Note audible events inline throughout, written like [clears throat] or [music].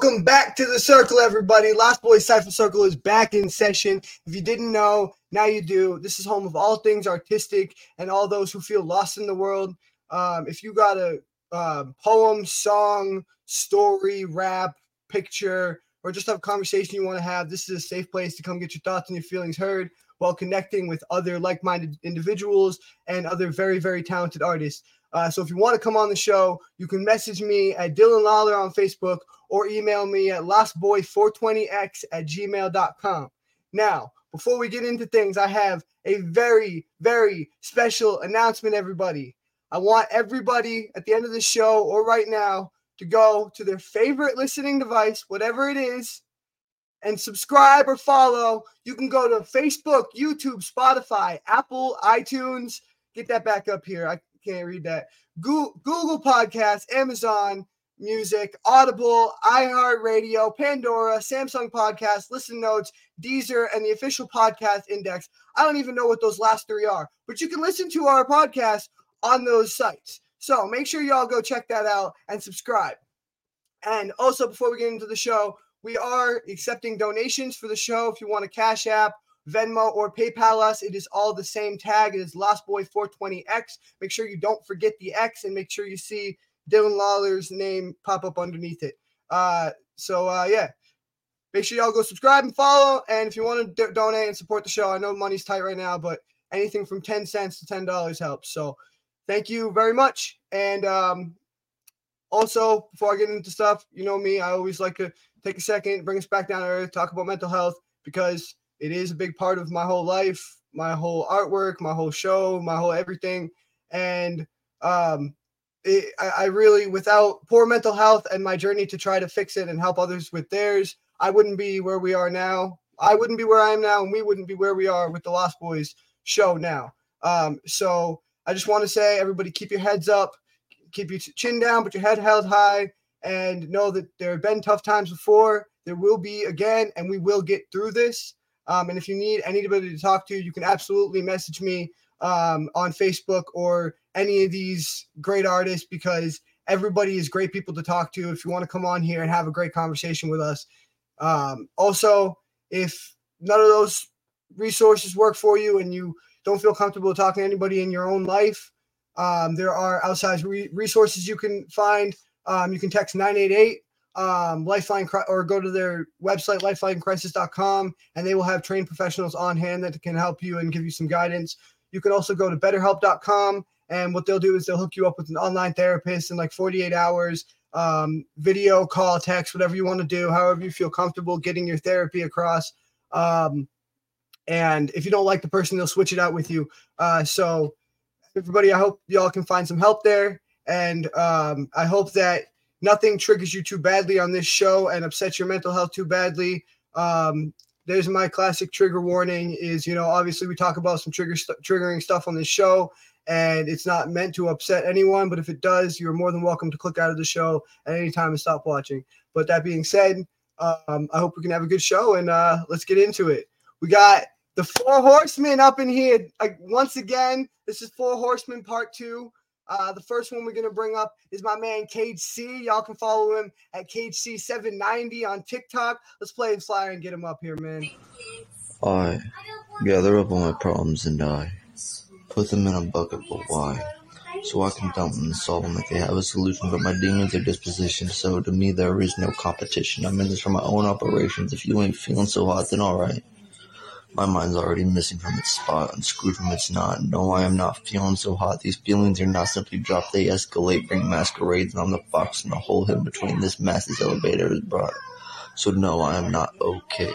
Welcome back to the circle, everybody. Lost Boys Cypher Circle is back in session. If you didn't know, now you do. This is home of all things artistic and all those who feel lost in the world. Um, if you got a uh, poem, song, story, rap, picture, or just have a conversation you want to have, this is a safe place to come get your thoughts and your feelings heard while connecting with other like minded individuals and other very, very talented artists. Uh, so if you want to come on the show, you can message me at Dylan Lawler on Facebook or email me at lostboy420x at gmail.com. Now, before we get into things, I have a very, very special announcement, everybody. I want everybody at the end of the show or right now to go to their favorite listening device, whatever it is, and subscribe or follow. You can go to Facebook, YouTube, Spotify, Apple, iTunes. Get that back up here. I can't read that. Google, Podcasts, Amazon Music, Audible, iHeartRadio, Pandora, Samsung Podcast, Listen Notes, Deezer, and the official podcast index. I don't even know what those last three are, but you can listen to our podcast on those sites. So make sure y'all go check that out and subscribe. And also, before we get into the show, we are accepting donations for the show. If you want a Cash App, Venmo, or PayPal us, it is all the same tag. It is Lost Boy 420X. Make sure you don't forget the X and make sure you see Dylan Lawler's name pop up underneath it. Uh, so uh, yeah, make sure y'all go subscribe and follow. And if you want to donate and support the show, I know money's tight right now, but anything from ten cents to ten dollars helps. So thank you very much. And um, also, before I get into stuff, you know me, I always like to take a second, bring us back down to earth, talk about mental health because it is a big part of my whole life, my whole artwork, my whole show, my whole everything. And um, it, I, I really, without poor mental health and my journey to try to fix it and help others with theirs, I wouldn't be where we are now. I wouldn't be where I am now, and we wouldn't be where we are with the Lost Boys show now. Um, so I just want to say, everybody, keep your heads up, keep your chin down, but your head held high, and know that there have been tough times before. There will be again, and we will get through this. Um, and if you need anybody to talk to, you can absolutely message me um, on Facebook or any of these great artists because everybody is great people to talk to if you want to come on here and have a great conversation with us. Um, also, if none of those resources work for you and you don't feel comfortable talking to anybody in your own life, um, there are outside re- resources you can find. Um, you can text 988 um, Lifeline or go to their website, lifelinecrisis.com, and they will have trained professionals on hand that can help you and give you some guidance. You can also go to betterhelp.com, and what they'll do is they'll hook you up with an online therapist in like 48 hours, um, video, call, text, whatever you want to do, however you feel comfortable getting your therapy across. Um, and if you don't like the person, they'll switch it out with you. Uh, so, everybody, I hope y'all can find some help there. And um, I hope that nothing triggers you too badly on this show and upsets your mental health too badly. Um, there's my classic trigger warning is, you know, obviously we talk about some trigger st- triggering stuff on this show and it's not meant to upset anyone, but if it does, you're more than welcome to click out of the show at any time and stop watching. But that being said, um, I hope we can have a good show and uh, let's get into it. We got the four horsemen up in here uh, once again. This is four horsemen part two. Uh, the first one we're going to bring up is my man Cage C. Y'all can follow him at Cage C790 on TikTok. Let's play his flyer and get him up here, man. I gather up all my problems and I put them in a bucket, but why? So I can dump them and solve them if they have a solution, but my demons are disposition, so to me there is no competition. I'm in this for my own operations. If you ain't feeling so hot, then alright. My mind's already missing from its spot, unscrewed from its knot. No, I am not feeling so hot. These feelings are not simply dropped, they escalate, bring masquerades, and I'm the fox in the hole in between this massive elevator is brought. So no, I am not okay.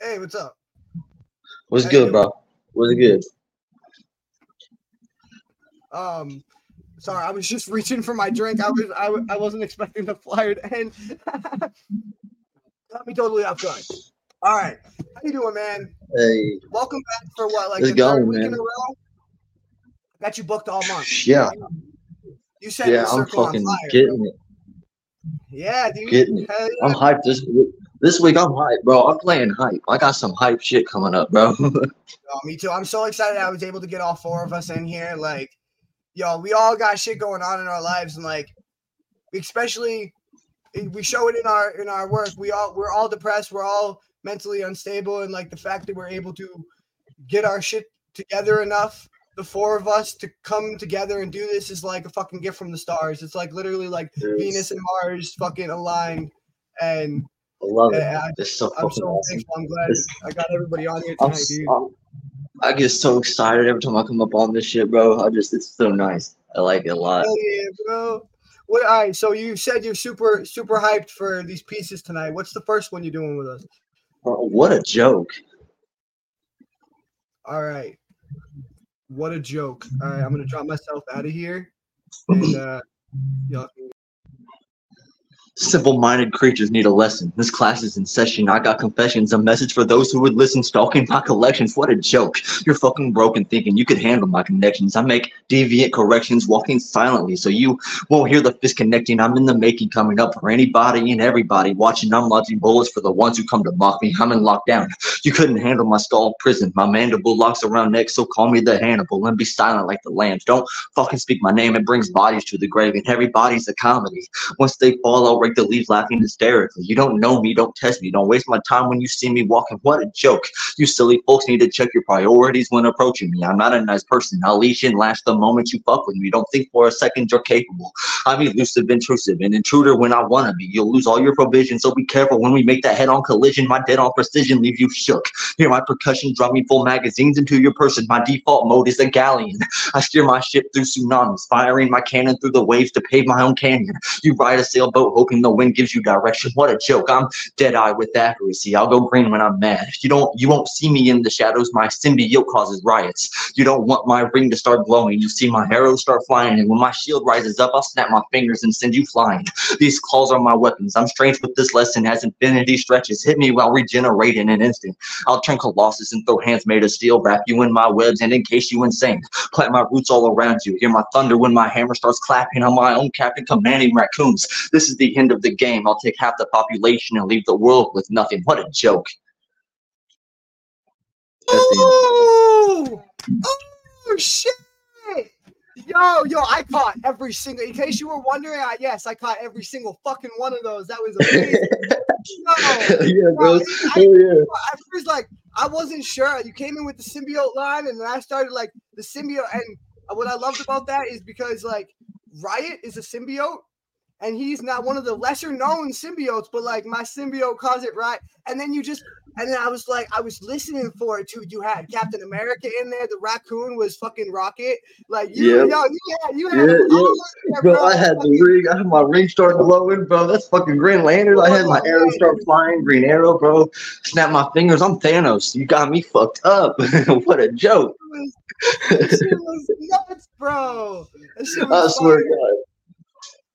Hey, what's up? What's How good, bro? What's good? Um, sorry, I was just [laughs] reaching for my drink. I was I, I wasn't expecting the flyer to end. [laughs] Got me totally off guard. All right, how you doing, man? Hey, welcome back for what like the going, week man. in a row. Got you booked all month. Yeah. You said yeah, I'm fucking getting it. Yeah, dude. Getting it. Yeah. I'm hyped this week. This week I'm hyped, bro. I'm playing hype. I got some hype shit coming up, bro. [laughs] oh, me too. I'm so excited I was able to get all four of us in here. Like, yo, we all got shit going on in our lives, and like, especially we show it in our in our work. We all we're all depressed. We're all mentally unstable, and like the fact that we're able to get our shit together enough, the four of us to come together and do this is like a fucking gift from the stars. It's like literally like. Venus and Mars fucking aligned, and I love it. I- It's so I'm fucking so awesome. thankful. I'm glad It's- I got everybody on here tonight, s- dude. I get so excited every time I come up on this shit, bro. I just it's so nice. I like it a lot. Hell yeah, bro. What? All right. So you said you're super super hyped for these pieces tonight. What's the first one you're doing with us? Bro, What a joke. All right. What a joke. All right, I'm gonna drop myself out of here, [clears throat] and uh, y'all can Simple-minded creatures need a lesson. This class is in session. I got confessions, a message for those who would listen. Stalking my collections. What a joke! You're fucking broken, thinking you could handle my connections. I make deviant corrections, walking silently, so you won't hear the fist connecting. I'm in the making, coming up for anybody and everybody watching. I'm lodging bullets for the ones who come to mock me. I'm in lockdown. You couldn't handle my skull prison. My mandible locks around neck, so call me the Hannibal and be silent like the lambs. Don't fucking speak my name. It brings bodies to the grave, and everybody's a comedy. Once they fall, I'll rake the leaves laughing hysterically. You don't know me, don't test me. Don't waste my time when you see me walking. What a joke. You silly folks need to check your priorities when approaching me. I'm not a nice person. I'll leash and lash the moment you fuck with me. Don't think for a second you're capable. I'm elusive, intrusive, an intruder when I wanna be. You'll lose all your provisions, so be careful when we make that head-on collision. My dead-on precision leave you shook. Hear my percussion drum me full magazines into your person. My default mode is a galleon. I steer my ship through tsunamis, firing my cannon through the waves to pave my own canyon. You ride a sailboat hoping the wind gives you direction. What a joke. I'm dead eye with accuracy. I'll go green when I'm mad. You don't you won't see me in the shadows. My symbiote causes riots. You don't want my ring to start glowing. You see my arrows start flying. And when my shield rises up, I'll snap my fingers and send you flying. These claws are my weapons. I'm strange with this lesson as infinity stretches. Hit me while regenerating in an instant. I'll turn colossus and throw hands made of steel. Wrap you in my webs and encase you insane. Plant my roots all around you. Hear my thunder when my hammer starts clapping. I'm my own captain commanding raccoons. This is the end of the game. I'll take half the population and leave the world with nothing. What a joke. Oh, oh shit! Yo, yo, I caught every single. In case you were wondering, I, yes, I caught every single fucking one of those. That was [laughs] amazing. Yo, [laughs] yeah, bro. I, Oh, yeah. at first, like, I wasn't sure. You came in with the symbiote line, and then I started like the symbiote. And what I loved about that is because like Riot is a symbiote, and he's not one of the lesser known symbiotes, but like my symbiote calls it right. And then you just, and then I was like, I was listening for it too. You had Captain America in there. The raccoon was fucking Rocket. Like you, Yep. yo, you had, you had Yeah, yeah. there, Bro, I had the ring. I had my ring start glowing, bro. That's fucking Green Lantern. I had my arrow start flying. Green arrow, bro. Snap my fingers. I'm Thanos. You got me fucked up. [laughs] what a joke. That shit was nuts, bro. I swear to God.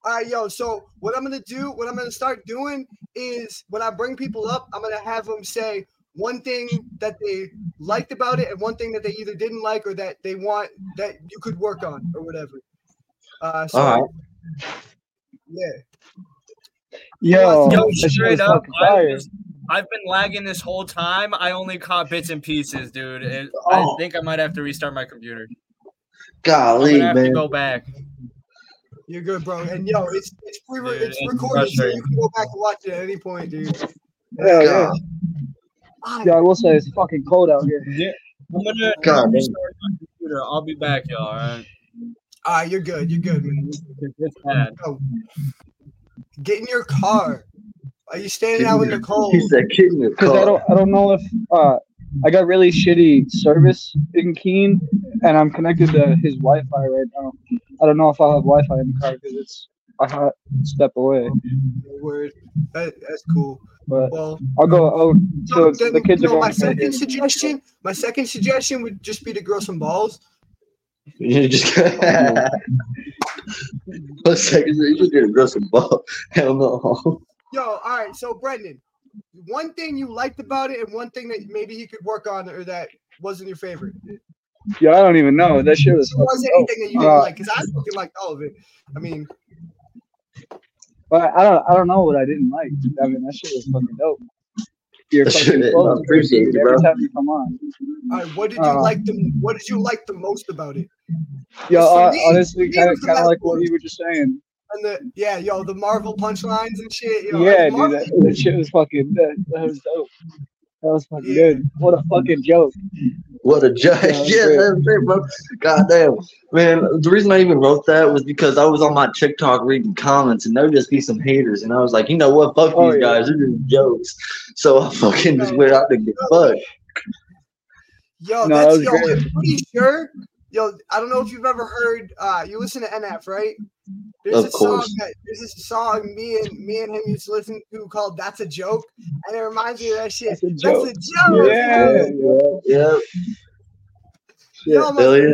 All right, yo. So what I'm gonna do, what I'm gonna start doing is when I bring people up, I'm gonna have them say one thing that they liked about it and one thing that they either didn't like or that they want that you could work on or whatever. Uh, so All yeah. Yo, Yo, straight up, I fire. was, I've been lagging this whole time. I only caught bits and pieces, dude. It, Oh. I think I might have to restart my computer. I'm Golly, gonna man. go back. You're good, bro. And yo, [laughs] it's it's pre Dude, it's it's recorded, so you can go back and watch it at any point, dude. Hell yeah. God. Ah, Yeah, I will say it's fucking cold out here. Yeah, I'm gonna God, man. restart my computer. I'll be back, y'all. All right. ah, you're good. You're good, man. It's bad. Yo, get in your car. Are you standing out in the cold? He said, "Get in the Because I don't, I don't know if uh, I got really shitty service in Keene, and I'm connected to his Wi-Fi right now. I don't know if I'll have Wi-Fi in the car because it's a hot step away. Word. That, that's cool. But Well, I'll go. I'll, so so then, the kids you are going. my to bed. second suggestion, my second suggestion would just be to grow some balls. You just [laughs] One second, you just need to grow some balls. [laughs] Hell no. Yo, all right. So Brendan, one thing you liked about it, and one thing that maybe he could work on, or that wasn't your favorite. Yeah, I don't even know. That shit was. There was fucking anything that you didn't Uh, like? Because I fucking liked all of it. I mean, But I don't. I don't know what I didn't like. I mean, that shit was fucking dope. Your That fucking shit- clothes I appreciate dude, you, every bro. time you come on. all right. What did you Uh, like the What did you like the most about it? Yeah, uh, honestly, kind of, kind of like what you were just saying. And the yeah, yo, the Marvel punchlines and shit. Yo, yeah, dude, that, that shit was fucking. That, that was dope. That was fucking Yeah. good. What a fucking joke. What a joke. Yeah, [laughs] Yeah, great. that's great, bro. God damn. Man, the reason I even wrote that was because I was on my TikTok reading comments and there would just be some haters. And I was like, you know what? Fuck Oh, these yeah. guys. They're just jokes. So I fucking just went out to get fucked. yo, No, that's was yo. great. I'm pretty sure. Yo, I don't know if you've ever heard. Uh, you listen to NF, right? There's Of a song that there's this song me and me and him used to listen to called "That's a Joke," and it reminds me of that shit. That's a That's joke. a joke. Yeah. Yeah. Yo, my Hell yeah.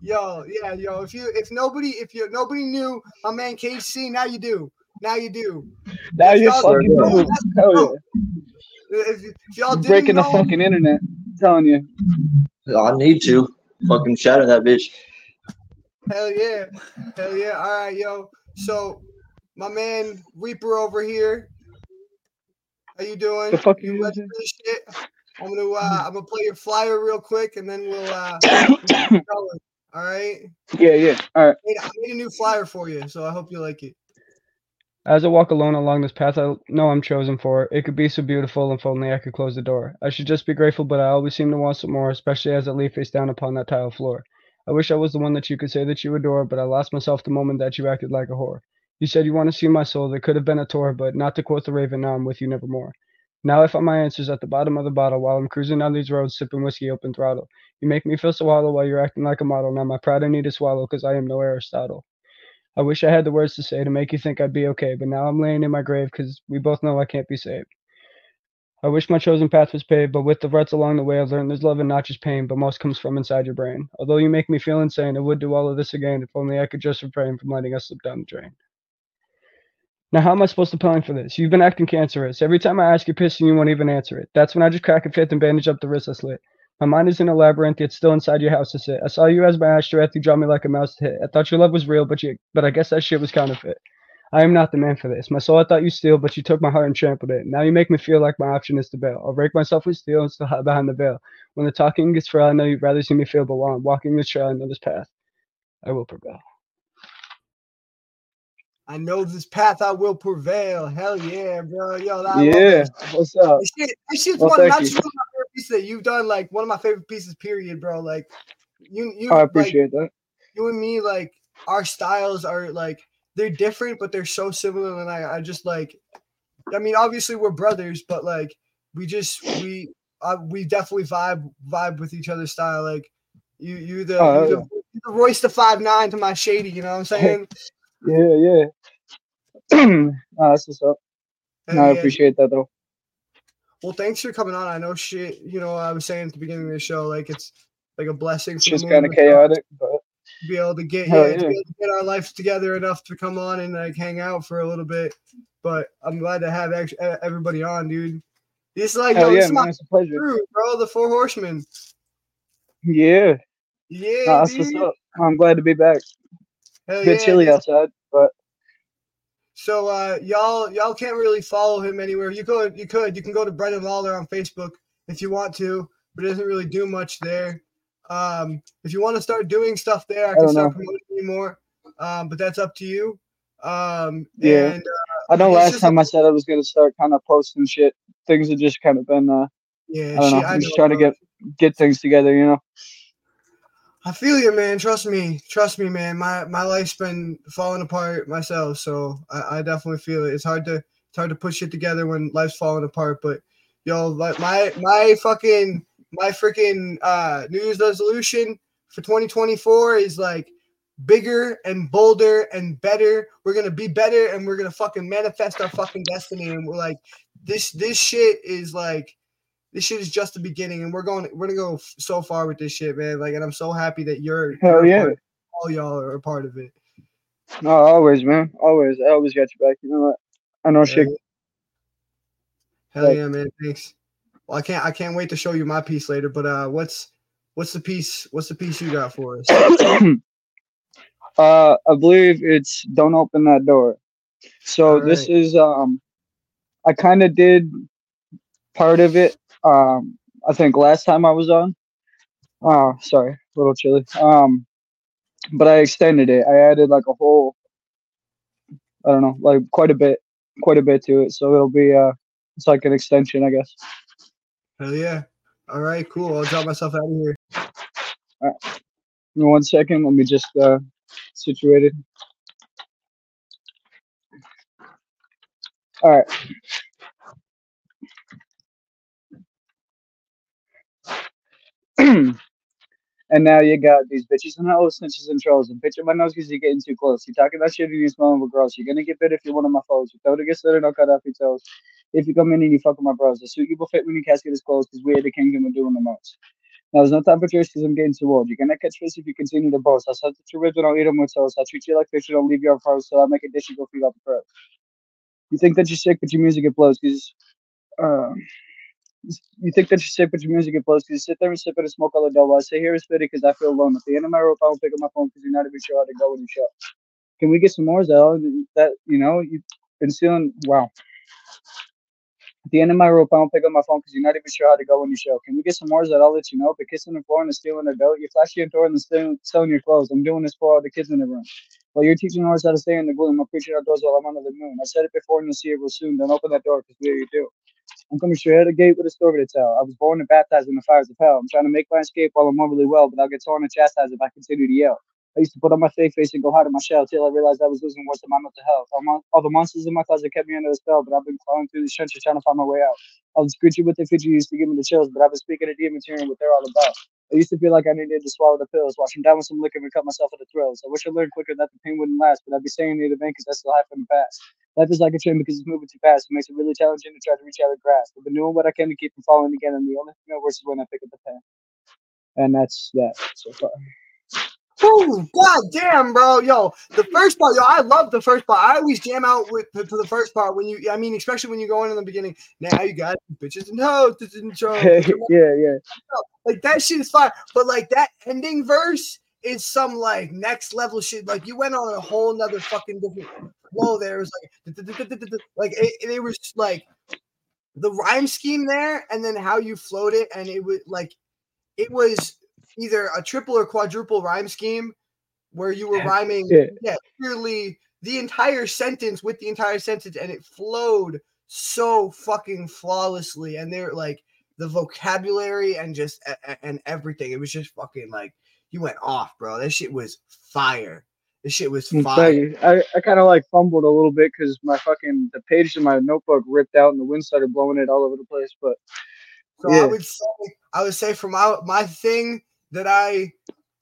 Yo, yeah, yo. If you if nobody if you nobody knew my man KC, now you do. Now you do. Now If you're fucking didn't know. Hell yeah. If, if y'all didn't Breaking the fucking internet. I'm telling you. I need to. Fucking shatter that bitch. Hell yeah, hell yeah. All right, yo. So my man Reaper over here. How you doing? The fuck you you ready doing? this shit? I'm gonna uh, I'm gonna play your flyer real quick, and then we'll uh. [coughs] All right. Yeah, yeah. All right. I made a new flyer for you, so I hope you like it. As I walk alone along this path I know I'm chosen for, it could be so beautiful if only I could close the door. I should just be grateful, but I always seem to want some more, especially as I lay face down upon that tile floor. I wish I was the one that you could say that you adore, but I lost myself the moment that you acted like a whore. You said you want to see my soul, there could have been a tour, but not to quote the Raven, now I'm with you nevermore. Now I find my answers at the bottom of the bottle while I'm cruising down these roads sipping whiskey open throttle. You make me feel so hollow while you're acting like a model. Now my pride I need to swallow, cause I am no Aristotle. I wish I had the words to say to make you think I'd be okay, but now I'm laying in my grave because we both know I can't be saved. I wish my chosen path was paved, but with the ruts along the way, I've learned there's love and not just pain, but most comes from inside your brain. Although you make me feel insane, I would do all of this again if only I could just refrain from letting us slip down the drain. Now, how am I supposed to plan for this? You've been acting cancerous. Every time I ask you pissing, you won't even answer it. That's when I just crack a fifth and bandage up the wrist I slit. My mind is in a labyrinth, yet still inside your house to sit. I saw you as my ashtray, you draw me like a mouse to hit. I thought your love was real, but you, but I guess that shit was counterfeit. I am not the man for this. My soul I thought you steal, but you took my heart and trampled it. Now you make me feel like my option is to bail. I'll break myself with steel and still hide behind the veil. When the talking gets frail, I know you'd rather see me feel, but while I'm walking this trail, I know this path. I will prevail. I know this path I will prevail. Hell yeah, bro. Yo, that, I Yeah. What's up? That shit, that shit's Well, one not just one of my favorite pieces that you've done. Like one of my favorite pieces. Period, bro. Like you, you, I like, appreciate that. you and me. Like our styles are like they're different, but they're so similar. And I, I just like. I mean, obviously we're brothers, but like we just we uh, we definitely vibe vibe with each other's style. Like you, you the, Oh, you the, you the Royce the five nine to my shady. You know what I'm [laughs] saying? Yeah, yeah. [clears throat] nah, that's what's up. No, I appreciate that though. Well, thanks for coming on. I know shit. You know, I was saying at the beginning of the show, like it's like a blessing It's just kind of chaotic, but be able to get Hell yeah, to be able to get our lives together enough to come on and like hang out for a little bit. But I'm glad to have ex- e- everybody on, dude. This is like hell yo, yeah, my man, it's a pleasure. crew, bro. The Four Horsemen. Yeah, Yeah, nah, that's what's up. I'm glad to be back. Hell Bit yeah, chilly dude. outside, but So uh y'all y'all can't really follow him anywhere. You could you could you can go to Brendan Lawler on Facebook if you want to, but it doesn't really do much there. Um if you want to start doing stuff there, I I can start know. promoting you more. Um but that's up to you. Um Yeah. and uh, I know last time I said I was gonna start kind of posting shit. Things have just kind of been. Uh, yeah, I don't know. I'm just trying to get get things together. You know. I feel you, man. Trust me. Trust me, man. My my life's been falling apart myself, so I, I definitely feel it. It's hard to it's hard to put shit together when life's falling apart. But yo, like my my fucking my freaking uh New Year's resolution for 2024 is like bigger and bolder and better. We're gonna be better and we're gonna fucking manifest our fucking destiny. And we're like, this this shit is like this shit is just the beginning, and we're going we're gonna go f- so far with this shit, man. Like, and I'm so happy that you're, Hell yeah. part- all y'all are a part of it. No, always, man. Always. I always got your back. You know what? I know Hell shit. Hell Like- yeah, man. Thanks. Well, I can't I can't wait to show you my piece later. But uh, what's what's the piece? What's the piece you got for us? [coughs] uh, I believe it's "Don't Open That Door." So this is um, I kind of did part of it. Um, I think last time I was on. Oh, sorry, a little chilly. Um, but I extended it. I added like a whole, I don't know, like quite a bit, quite a bit to it. So it'll be uh, it's like an extension, I guess. Hell yeah. All right, cool. I'll drop myself out of here. Give me one second. Let me just uh, situate it. All right. [clears throat] and now you got these bitches and hoes, snitches and trolls, and picture my nose because you're getting too close. You're talking about shit and you're smelling with gross. You're gonna get bit if you're one of my foes. You throw to get slid, don't cut off your toes. If you come in and you fuck with my bros, the suit you will fit when your casket is closed because we are the kingdom of doing the most. Now there's no time for I'm getting too old. You're gonna catch fish if you continue to boast. I'll set your ribs and I'll eat them with toast. I'll treat you like fish and I'll leave you on. So I'll make a dish and go feed off the pros. You think that you're sick, but your music it blows because um, you think that you're sick, but your music it blows because you sit there and sip it and smoke all the dough. I say here is fitty because I feel alone. At the end of my rope, I won't pick up my phone because you're not even sure how to go when you show. Can we get some more? That that you know? You've been stealing. Wow. At the end of my rope, I don't pick up my phone because you're not even sure how to go when you show. Can we get some more? That I'll let you know? But kissing the floor and stealing the dough, you're flashing your door and stealing, selling your clothes. I'm doing this for all the kids in the room. While you're teaching ours how to stay in the gloom, I'm preaching outdoors while I'm under the moon. I said it before and you'll see it real soon. Don't open that door because we you do. I'm coming straight out of the gate with a story to tell. I was born and baptized in the fires of hell. I'm trying to make my escape while I'm overly well, but I'll get torn and chastised if I continue to yell. I used to put on my fake face and go hide in my shell till I realized I was losing worse than my mental health. All, mon- all the monsters in my closet kept me under the spell, but I've been crawling through the trenches trying to find my way out. I was screeching with the Fiji used to give me the chills, but I've been speaking to demons hearing what they're all about. I used to feel like I needed to swallow the pills, wash them down with some liquor and cut myself at the thrills. I wish I learned quicker that the pain wouldn't last, but I'd be saying near the bank because that's still half in the past. Life is like a train because it's moving too fast. It makes it really challenging to try to reach out and grasp. I've been doing what I can to keep from falling again, and the only thing that works is when I pick up the pen. And that's that so far. Ooh, god damn, bro. Yo, the first part, yo, I love the first part. I always jam out with to the first part when you I mean, especially when you go in in the beginning. Now you got bitches and hoes, this is intro. [laughs] yeah, yeah. Like that shit is fire. But like that ending verse is some like next level shit. Like you went on a whole nother fucking different flow there. It was like like it, it was like the rhyme scheme there and then how you flowed it and it was like it was either a triple or quadruple rhyme scheme where you were rhyming Yeah. yeah purely the entire sentence with the entire sentence and it flowed so fucking flawlessly and they're like the vocabulary and just a- a- and everything it was just fucking like you went off bro that shit was fire this shit was fire. I, I kind of like fumbled a little bit because my fucking the page in my notebook ripped out and the wind started blowing it all over the place. But So Yeah. I would say I would say for my my thing that I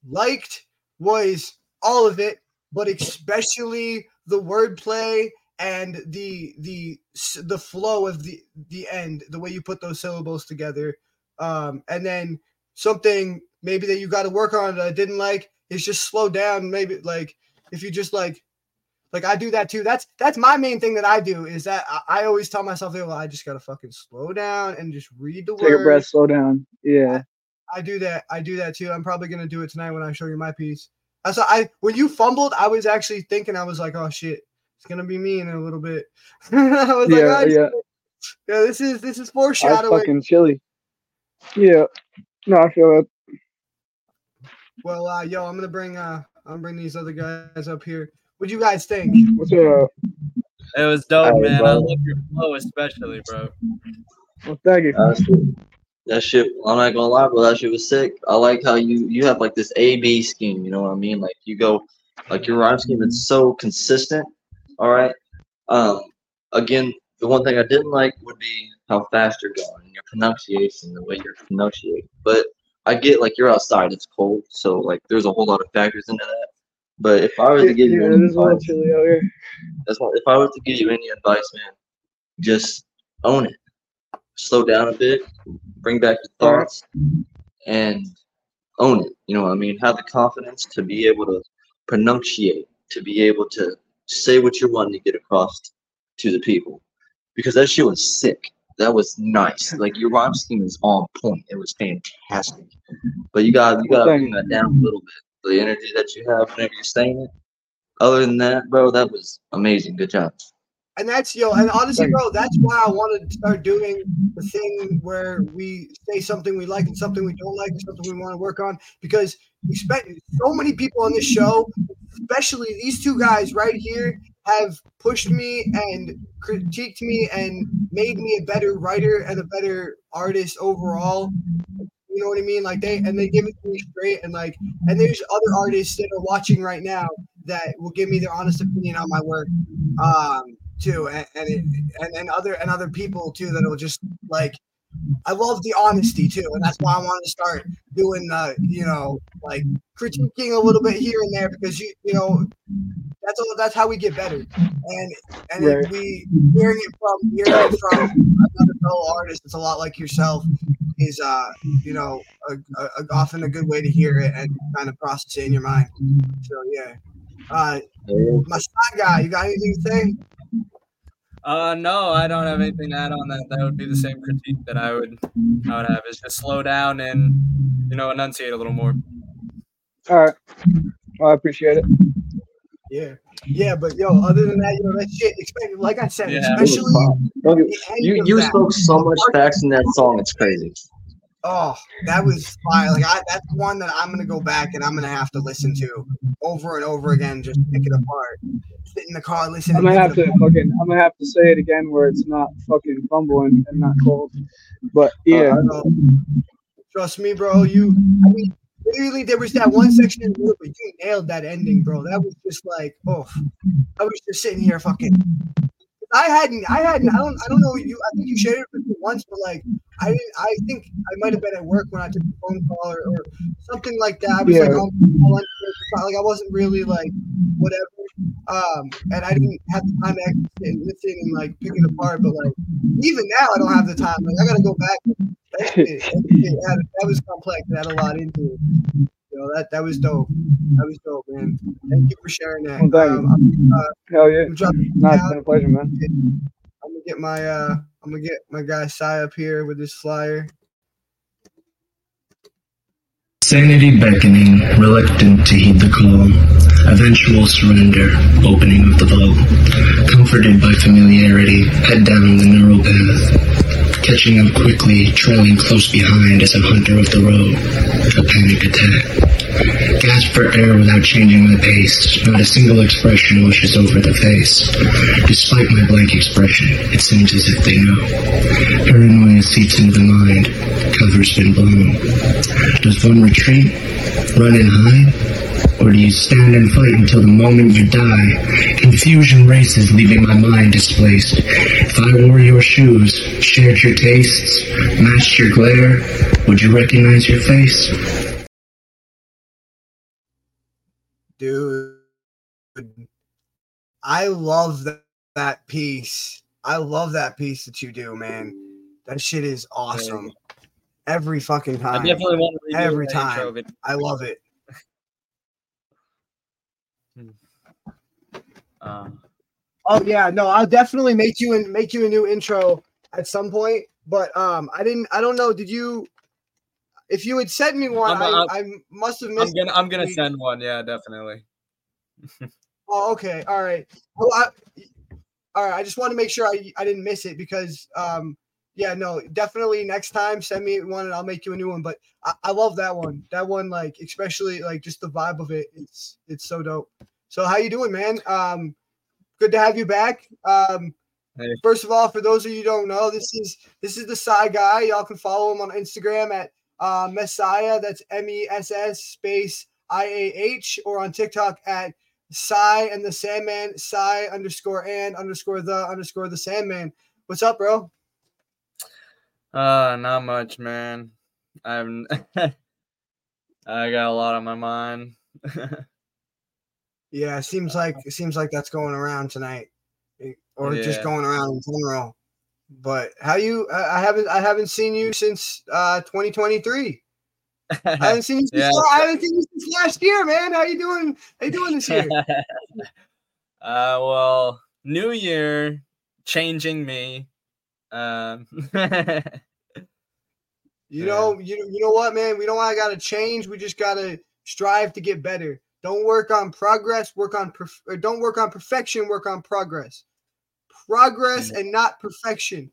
liked was all of it, but especially the wordplay and the the the flow of the the end, the way you put those syllables together. Um, and then something maybe that you got to work on that I didn't like is just slow down. Maybe like if you just like like I do that too. That's that's my main thing that I do is that I, I always tell myself, well, I just gotta fucking slow down and just read the take a breath, slow down. Yeah, I do that. I do that too. I'm probably gonna do it tonight when I show you my piece. That's why I when you fumbled, I was actually thinking I was like, oh shit, it's gonna be me in a little bit. [laughs] I was like, yeah, oh, yeah. yeah, this is this is I was foreshadowing. fucking chilly. Yeah, no, I feel it. Well, uh, yo, I'm gonna bring uh, I'm gonna bring these other guys up here. What do you guys think? What's up? It was dope, Alright, man. I love your flow, especially, bro. Well, thank you. Uh, that shit, I'm not gonna lie, bro. That shit was sick. I like how you you have like this A B scheme. You know what I mean? Like you go, like your rhyme scheme. It's so consistent. All right. Um. Again, the one thing I didn't like would be how fast you're going and your pronunciation, the way you're pronunciating. But I get like you're outside, it's cold, so like there's a whole lot of factors into that. But if I were to give you yeah, any it is a little advice, chilly out here. that's why if I were to give you any advice, man, just own it. Slow down a bit, bring back your thoughts, and own it. You know what I mean? Have the confidence to be able to pronunciate, to be able to say what you're wanting to get across to the people. Because that shit was sick. That was nice. Like your rhyme scheme is on point. It was fantastic. But you got you gotta bring that down a little bit. The energy that you have whenever you're saying it. Other than that, bro, that was amazing. Good job. And that's yo, and honestly, bro, that's why I wanted to start doing the thing where we say something we like and something we don't like, and something we want to work on. Because we spent so many people on this show, especially these two guys right here, have pushed me and critiqued me and made me a better writer and a better artist overall. You know what I mean? Like they and they give it to me straight and like and there's other artists that are watching right now that will give me their honest opinion on my work. Um too and and, it, and and other and other people too that will just like I love the honesty too, and that's why I want to start doing, uh, you know, like critiquing a little bit here and there because you, you know, that's all. That's how we get better, and and Right. if we hearing it from hearing it from another fellow artist, it's a lot like yourself. Is uh, you know, a, a, often a good way to hear it and kind of process it in your mind. So yeah, uh, my side guy, you got anything to say? Uh, no, I don't have anything to add on that. That would be the same critique that I would, I would have is just slow down and, you know, enunciate a little more. All right. Well, I appreciate it. Yeah, yeah, but yo, other than that, you know, that shit. Expect, like I said, Yeah. especially Don't get- the end You you spoke so much facts in that song. It's crazy. Oh, that was fire. Like I, that's one that I'm gonna go back and I'm gonna have to listen to over and over again, just pick it apart. Sit in the car, listen. I'm gonna have to fucking. I'm gonna have to say it again where it's not fucking fumbling and not cold. But uh, yeah, apart. Bro, Trust me, bro. You, I mean, literally, there was that one section in the movie, you nailed that ending, bro. That was just like, oh, I was just sitting here fucking. I hadn't, I hadn't, I don't, I don't know. You, I think you shared it with me once, but like, I didn't. I think I might have been at work when I took the phone call or, or something like that. I was like, Yeah. on my lunch break, it's not like I wasn't really like whatever. Um, and I didn't have the time to actually sit and listen and like pick it apart. But like, even now, I don't have the time. Like, I gotta go back. That, shit, that, shit that was complex. It had a lot into it. You know, that that was dope. That was dope, man. Thank you for sharing that. Well, thank you. Um, I'm, uh, hell yeah. I'm dropping No, it's down. been a pleasure, man. I'm gonna get my uh I'm gonna get my guy Psy up here with this flyer. Sanity beckoning, reluctant to heed the call. Eventual surrender, opening of the vault. Comforted by familiarity, head down the neural path. Catching up quickly, trailing close behind as a hunter of the road. A panic attack. Gasp for air without changing my pace. Not a single expression washes over the face. Despite my blank expression, it seems as if they know. Paranoia seeps into the mind. Cover's been blown. Does one retreat, run and hide? Or do you stand and fight until the moment you die? Confusion races, leaving my mind displaced. If I wore your shoes, shared your tastes, matched your glare, would you recognize your face? Dude. I love that, that piece. I love that piece that you do, man. That shit is awesome. Every fucking I time. definitely want to redo Every time. intro, I love it. Um, Oh yeah, no, I'll definitely make you and make you a new intro at some point. But um, I didn't. I don't know. Did you? If you had sent me one, I'm- I, I must have I'm missed. gonna I'm gonna send one. Yeah, definitely. [laughs] Oh, okay. All right. Well, I, all right. I just want to make sure I, I didn't miss it because, um, yeah, no, definitely next time send me one and I'll make you a new one. But I, I love that one. That one, like, especially like just the vibe of it. It's it's so dope. So how you doing, man? Um, good to have you back. Um, Hey. first of all, for those of you who don't know, this is this is the Psy guy. Y'all can follow him on Instagram at uh, Messiah. That's M E S S space I A H, or on TikTok at Psy and the Sandman, Psy underscore and underscore the underscore the Sandman. What's up, bro? Uh, not much, man. I'm. [laughs] I got a lot on my mind. [laughs] Yeah, it seems like it seems like that's going around tonight, eh, or just going around in general. But how you? I I haven't I haven't seen you since uh 2023. I haven't seen you [laughs] since, Yeah. I haven't seen you since last year, man. How you doing? How you doing this year? [laughs] uh, well, New Year, changing me. Um, [laughs] You Yeah. know, you you know what, man? We don't want got to change. We just got to strive to get better. Don't work on progress. Work on perf- don't work on perfection. Work on progress. progress and not perfection.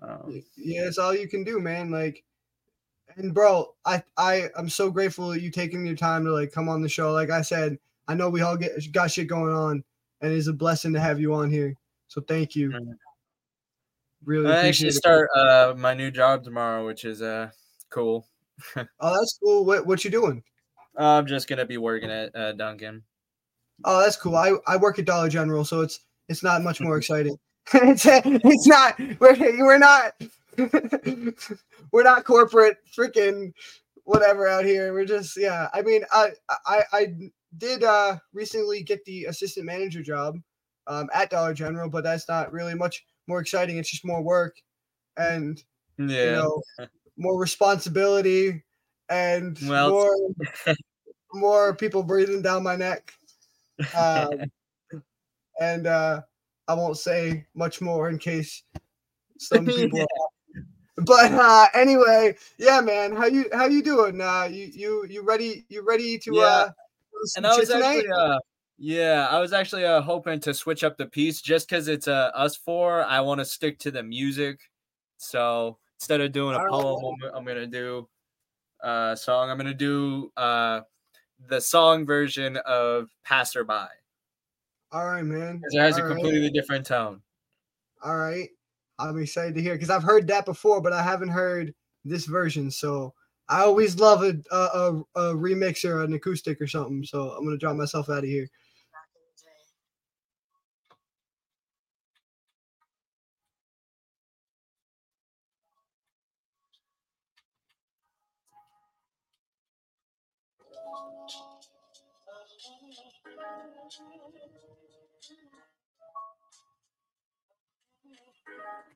Um, Yeah, it's all you can do, man. Like, and bro, I I I'm so grateful that you taking your time to like come on the show. Like I said, I know we all get got shit going on, and it's a blessing to have you on here. So thank you. Mhm. Really I appreciate actually it. start uh my new job tomorrow, which is uh cool. [laughs] Oh, that's cool. What what you doing? I'm just gonna be working at uh, Dunkin'. Oh, that's cool. I, I work at Dollar General, so it's it's not much more [laughs] exciting. [laughs] it's it's not we're we're not [laughs] we're not corporate freaking whatever out here. We're just yeah. I mean, I I I did uh recently get the assistant manager job um at Dollar General, but that's not really much more exciting. It's just more work and Yeah. you know more responsibility and Well, more [laughs] more people breathing down my neck. Um, and uh, I won't say much more in case some [laughs] people. But uh, anyway, yeah, man, how you how you doing? Uh, you you you ready? You ready to Yeah. uh, and I was tonight? actually uh yeah, I was actually uh hoping to switch up the piece just because it's uh us four. I want to stick to the music. So instead of doing a poem, I'm- I'm gonna do a song. I'm gonna do uh the song version of Passerby. All right, man. It has a All right. completely different tone. All right. I'm excited to hear because I've heard that before, but I haven't heard this version. So I always love a a, a, a remix or an acoustic or something. So I'm gonna drop myself out of here. Thank you.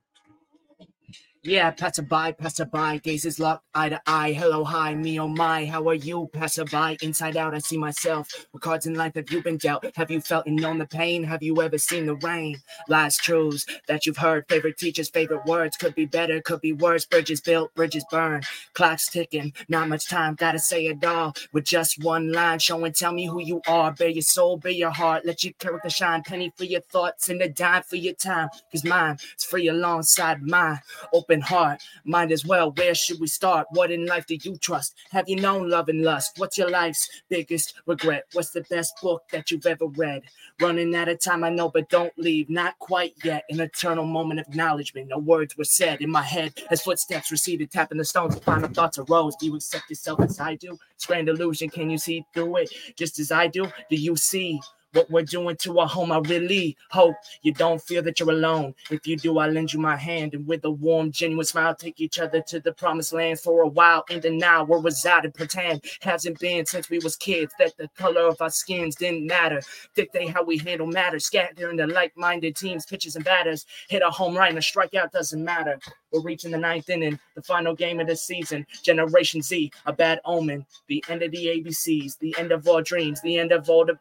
Yeah, passerby, passerby, gazes locked eye to eye. Hello, hi, me, oh my, how are you, passerby? Inside out, I see myself. What cards in life have you been dealt? Have you felt and known the pain? Have you ever seen the rain? Lies, truths that you've heard. Favorite teachers, favorite words. Could be better, could be worse. Bridges built, bridges burned. Clock's ticking, not much time, gotta say it all. With just one line, show and tell me who you are. Bear your soul, bear your heart. Let your character shine. Penny for your thoughts and a dime for your time. Cause mine is free alongside mine. Open heart, might as well. Where should we start? What in life do you trust? Have you known love and lust? What's your life's biggest regret? What's the best book that you've ever read? Running out of time, I know, but don't leave. Not quite yet. An eternal moment of acknowledgement. No words were said in my head as footsteps receded, tapping the stones. Final thoughts arose. Do you accept yourself as I do? It's grand illusion. Can you see through it just as I do? Do you see? What we're doing to our home, I really hope you don't feel that you're alone. If you do, I'll lend you my hand, and with a warm, genuine smile, take each other to the promised land for a while. And then now we're residing, pretend hasn't been since we was kids that the color of our skins didn't matter. Dictate how we handle matters, scattering the like-minded teams, pitches and batters. Hit a home run, a strikeout doesn't matter. We're reaching the ninth inning, the final game of the season. Generation Z, a bad omen. The end of the ABCs, the end of all dreams, the end of all the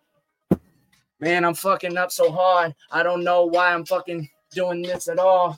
Man, I'm fucking up so hard. I don't know why I'm fucking doing this at all.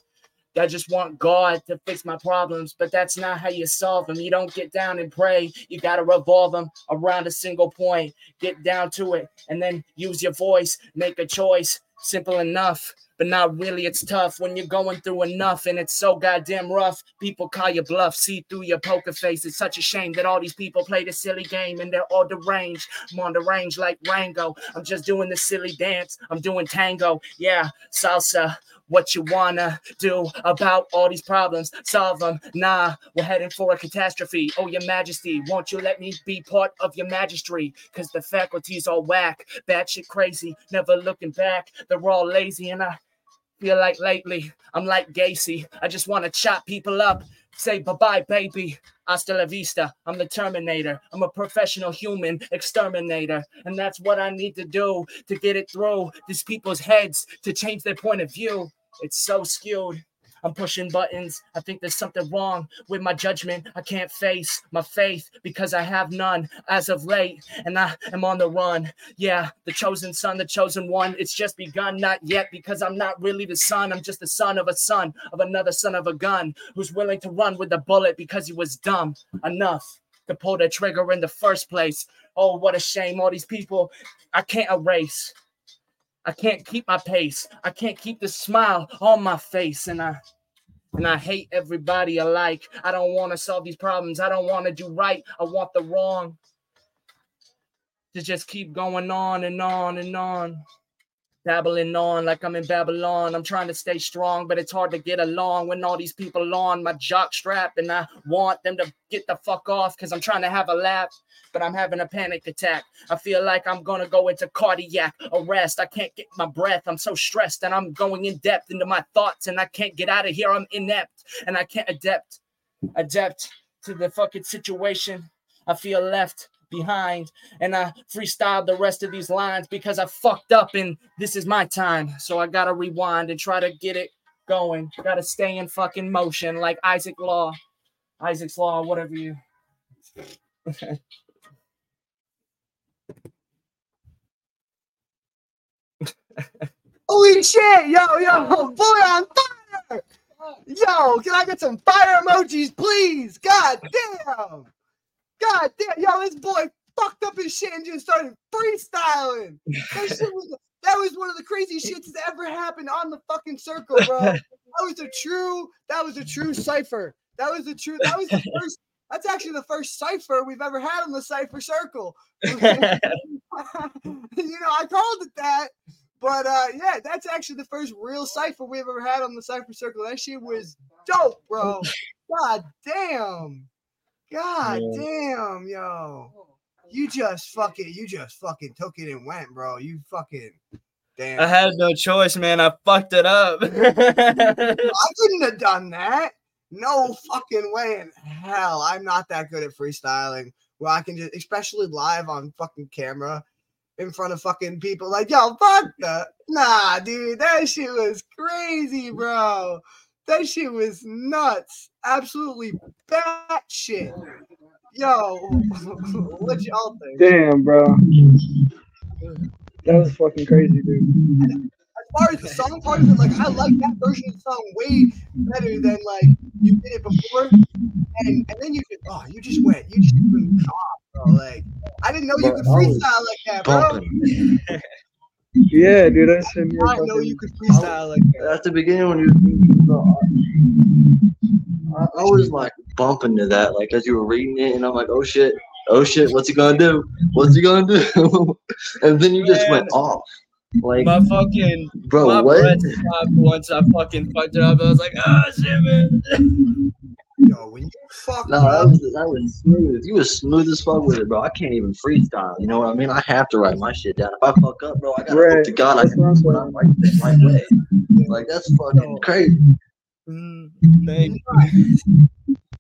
I just want God to fix my problems, but that's not how you solve them. You don't get down and pray. You got to revolve them around a single point. Get down to it and then use your voice. Make a choice. Simple enough, but not really. It's tough when you're going through enough and it's so goddamn rough. People call you bluff, see through your poker face. It's such a shame that all these people play this silly game and they're all deranged. I'm on the range like Rango. I'm just doing the silly dance. I'm doing tango. Yeah, salsa. What you wanna do about all these problems? Solve them. Nah, we're heading for a catastrophe. Oh, your majesty, won't you let me be part of your magistry? Cause the faculty's all whack, batshit crazy, never looking back. They're all lazy, and I feel like lately I'm like Gacy. I just wanna chop people up. Say bye bye, baby. Hasta la vista. I'm the Terminator. I'm a professional human exterminator. And that's what I need to do to get it through these people's heads to change their point of view. It's so skewed. I'm pushing buttons. I think there's something wrong with my judgment. I can't face my faith because I have none as of late, and I am on the run. Yeah, the chosen son, the chosen one. It's just begun, not yet, because I'm not really the son. I'm just the son of a son of another son of a gun who's willing to run with the bullet because he was dumb enough to pull the trigger in the first place. Oh, what a shame. All these people I can't erase. I can't keep my pace. I can't keep the smile on my face. And I and I hate everybody alike. I don't want to solve these problems. I don't want to do right. I want the wrong to just keep going on and on and on. Dabbling on like I'm in Babylon. I'm trying to stay strong, but it's hard to get along when all these people on my jock strap. And I want them to get the fuck off because I'm trying to have a laugh, but I'm having a panic attack. I feel like I'm gonna go into cardiac arrest. I can't get my breath. I'm so stressed and I'm going in depth into my thoughts and I can't get out of here. I'm inept and I can't adapt, adapt to the fucking situation. I feel left behind and I freestyled the rest of these lines because I fucked up and this is my time. So I gotta rewind and try to get it going. Gotta stay in fucking motion like Isaac Law. Isaac's Law, whatever you. [laughs] Holy shit, yo, yo, boy on fire! Yo, can I get some fire emojis, please? God damn! God damn, yo, this boy fucked up his shit and just started freestyling. That shit was that was one of the craziest shits that ever happened on the fucking circle, bro. [laughs] That was a true, that was a true cipher. That was the true, that was the [laughs] first. That's actually the first cipher we've ever had on the cipher circle. [laughs] you know, I called it that, but uh, yeah, that's actually the first real cipher we've ever had on the cipher circle. That shit was dope, bro. God damn. God Yeah. damn, yo. You just fucking, you just fucking took it and went, bro. You fucking damn. I had no choice, man. I fucked it up. I couldn't have done that. No fucking way in hell. I'm not that good at freestyling where I can just, especially live on fucking camera in front of fucking people. Like, yo, fuck that. Nah, dude, that shit was crazy, bro. That shit was nuts. Absolutely bat shit. Yo, [laughs] what y'all think? Damn, bro. That was fucking crazy, dude. As far as the song part of it, like I like that version of the song way better than like you did it before. And and then you could oh you just went you just went off, bro. Like I didn't know you could Bro, was freestyle like that, bro. [laughs] Bumping. Yeah, dude, I sitting here I didn't know you could freestyle like that. At the beginning, when you, I, I was like bumping to that, like as you were reading it, and I'm like, oh shit, oh shit, what's he gonna do? What's he gonna do? [laughs] and then you just went off, like, my fucking bro, my what? once I fucking fucked it up. I was like, oh shit, man. [laughs] Yo, when you fuck No, that was that was smooth. You was smooth as fuck with it, bro. I can't even freestyle. You know what I mean? I have to write my shit down. If I fuck up, bro, I gotta Right, hope to God I that's can what I'm when I saying. write the right way. Like that's fucking crazy. Mm, thank you.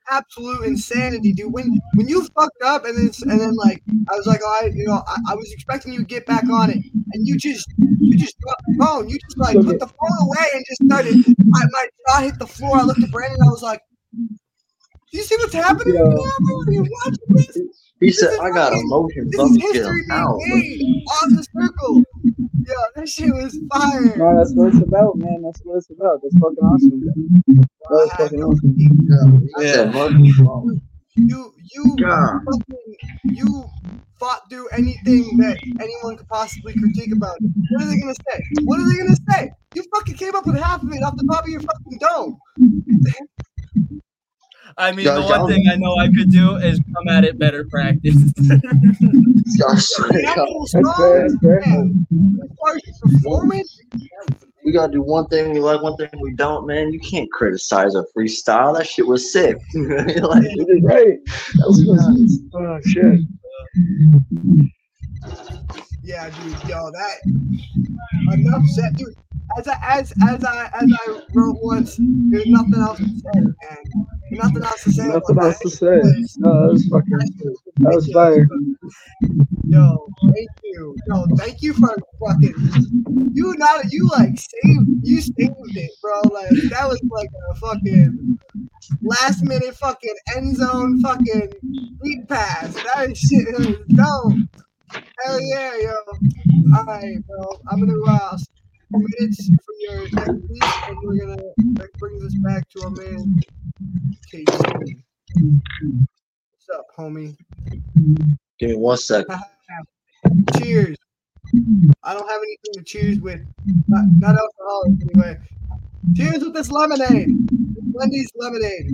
absolute insanity, dude. When when you fucked up and then and then like I was like, oh, I you know I, I was expecting you to get back on it, and you just you just dropped the phone. You just like Look put the phone away and just started. I, my jaw hit the floor. I looked at Brandon. I was like, "Do you see what's happening Yo. right now, bro? Are you watching this? He This said, "I got fucking- emotions. This Let is history them out." on the circle." Yo, that shit was fire. No, that's what it's about, man. That's what it's about. That's fucking awesome. That was fucking awesome. I said, "Motherfucker." You you God. fucking you fought through anything that anyone could possibly critique about it. What are they gonna say? What are they gonna say? You fucking came up with half of it off the top of your fucking dome. I mean, Yeah, the y'all- one thing I know I could do is come at it better practice. I swear to The God. actual That's fair. That's fair. man, as far as performance, We gotta do one thing we like, one thing we don't, man. You can't criticize a freestyle. That shit was sick. [laughs] like, right. That was nuts. Oh shit. yeah, dude, yo, that enough said, dude. As I as as I as I wrote once, there's nothing else to say, man. There's nothing else to say. Nothing else to say. No, that was fucking. That was fire. Yo, thank you. Yo, thank you for fucking you not you like saved you saved it, bro. Like that was like a fucking last minute fucking end zone fucking lead pass. That shit was dope. Hell yeah, yo. Alright, bro. I'm gonna uh some minutes for your next piece and we're gonna that brings us back to our man KC. What's up, homie? give me one second. [laughs] Cheers. I don't have anything to cheers with. Not, not alcoholic anyway. Cheers with this lemonade. Wendy's lemonade.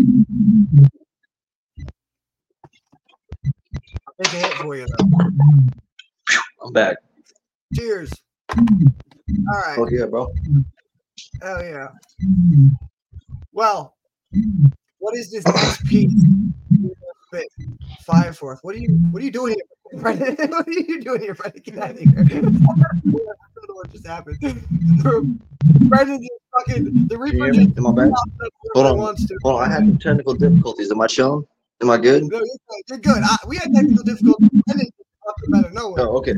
I'll take a hit for you though. I'm back. Cheers. All right. Oh yeah, bro. Hell yeah. Well, what is this next piece? Bit Fire forth. What are you what are you doing here? Brendan? [laughs] what are you doing here, Brendan? Get out of here. [laughs] I don't know what just happened. Brendan fucking the Reaper just Am I back? Hold on. wants to. Hold on, I had some technical difficulties. Am I chilling? Am I good? No, you're good. You're good. I, we had technical difficulties. Brendan just popped up out of nowhere. Oh, okay.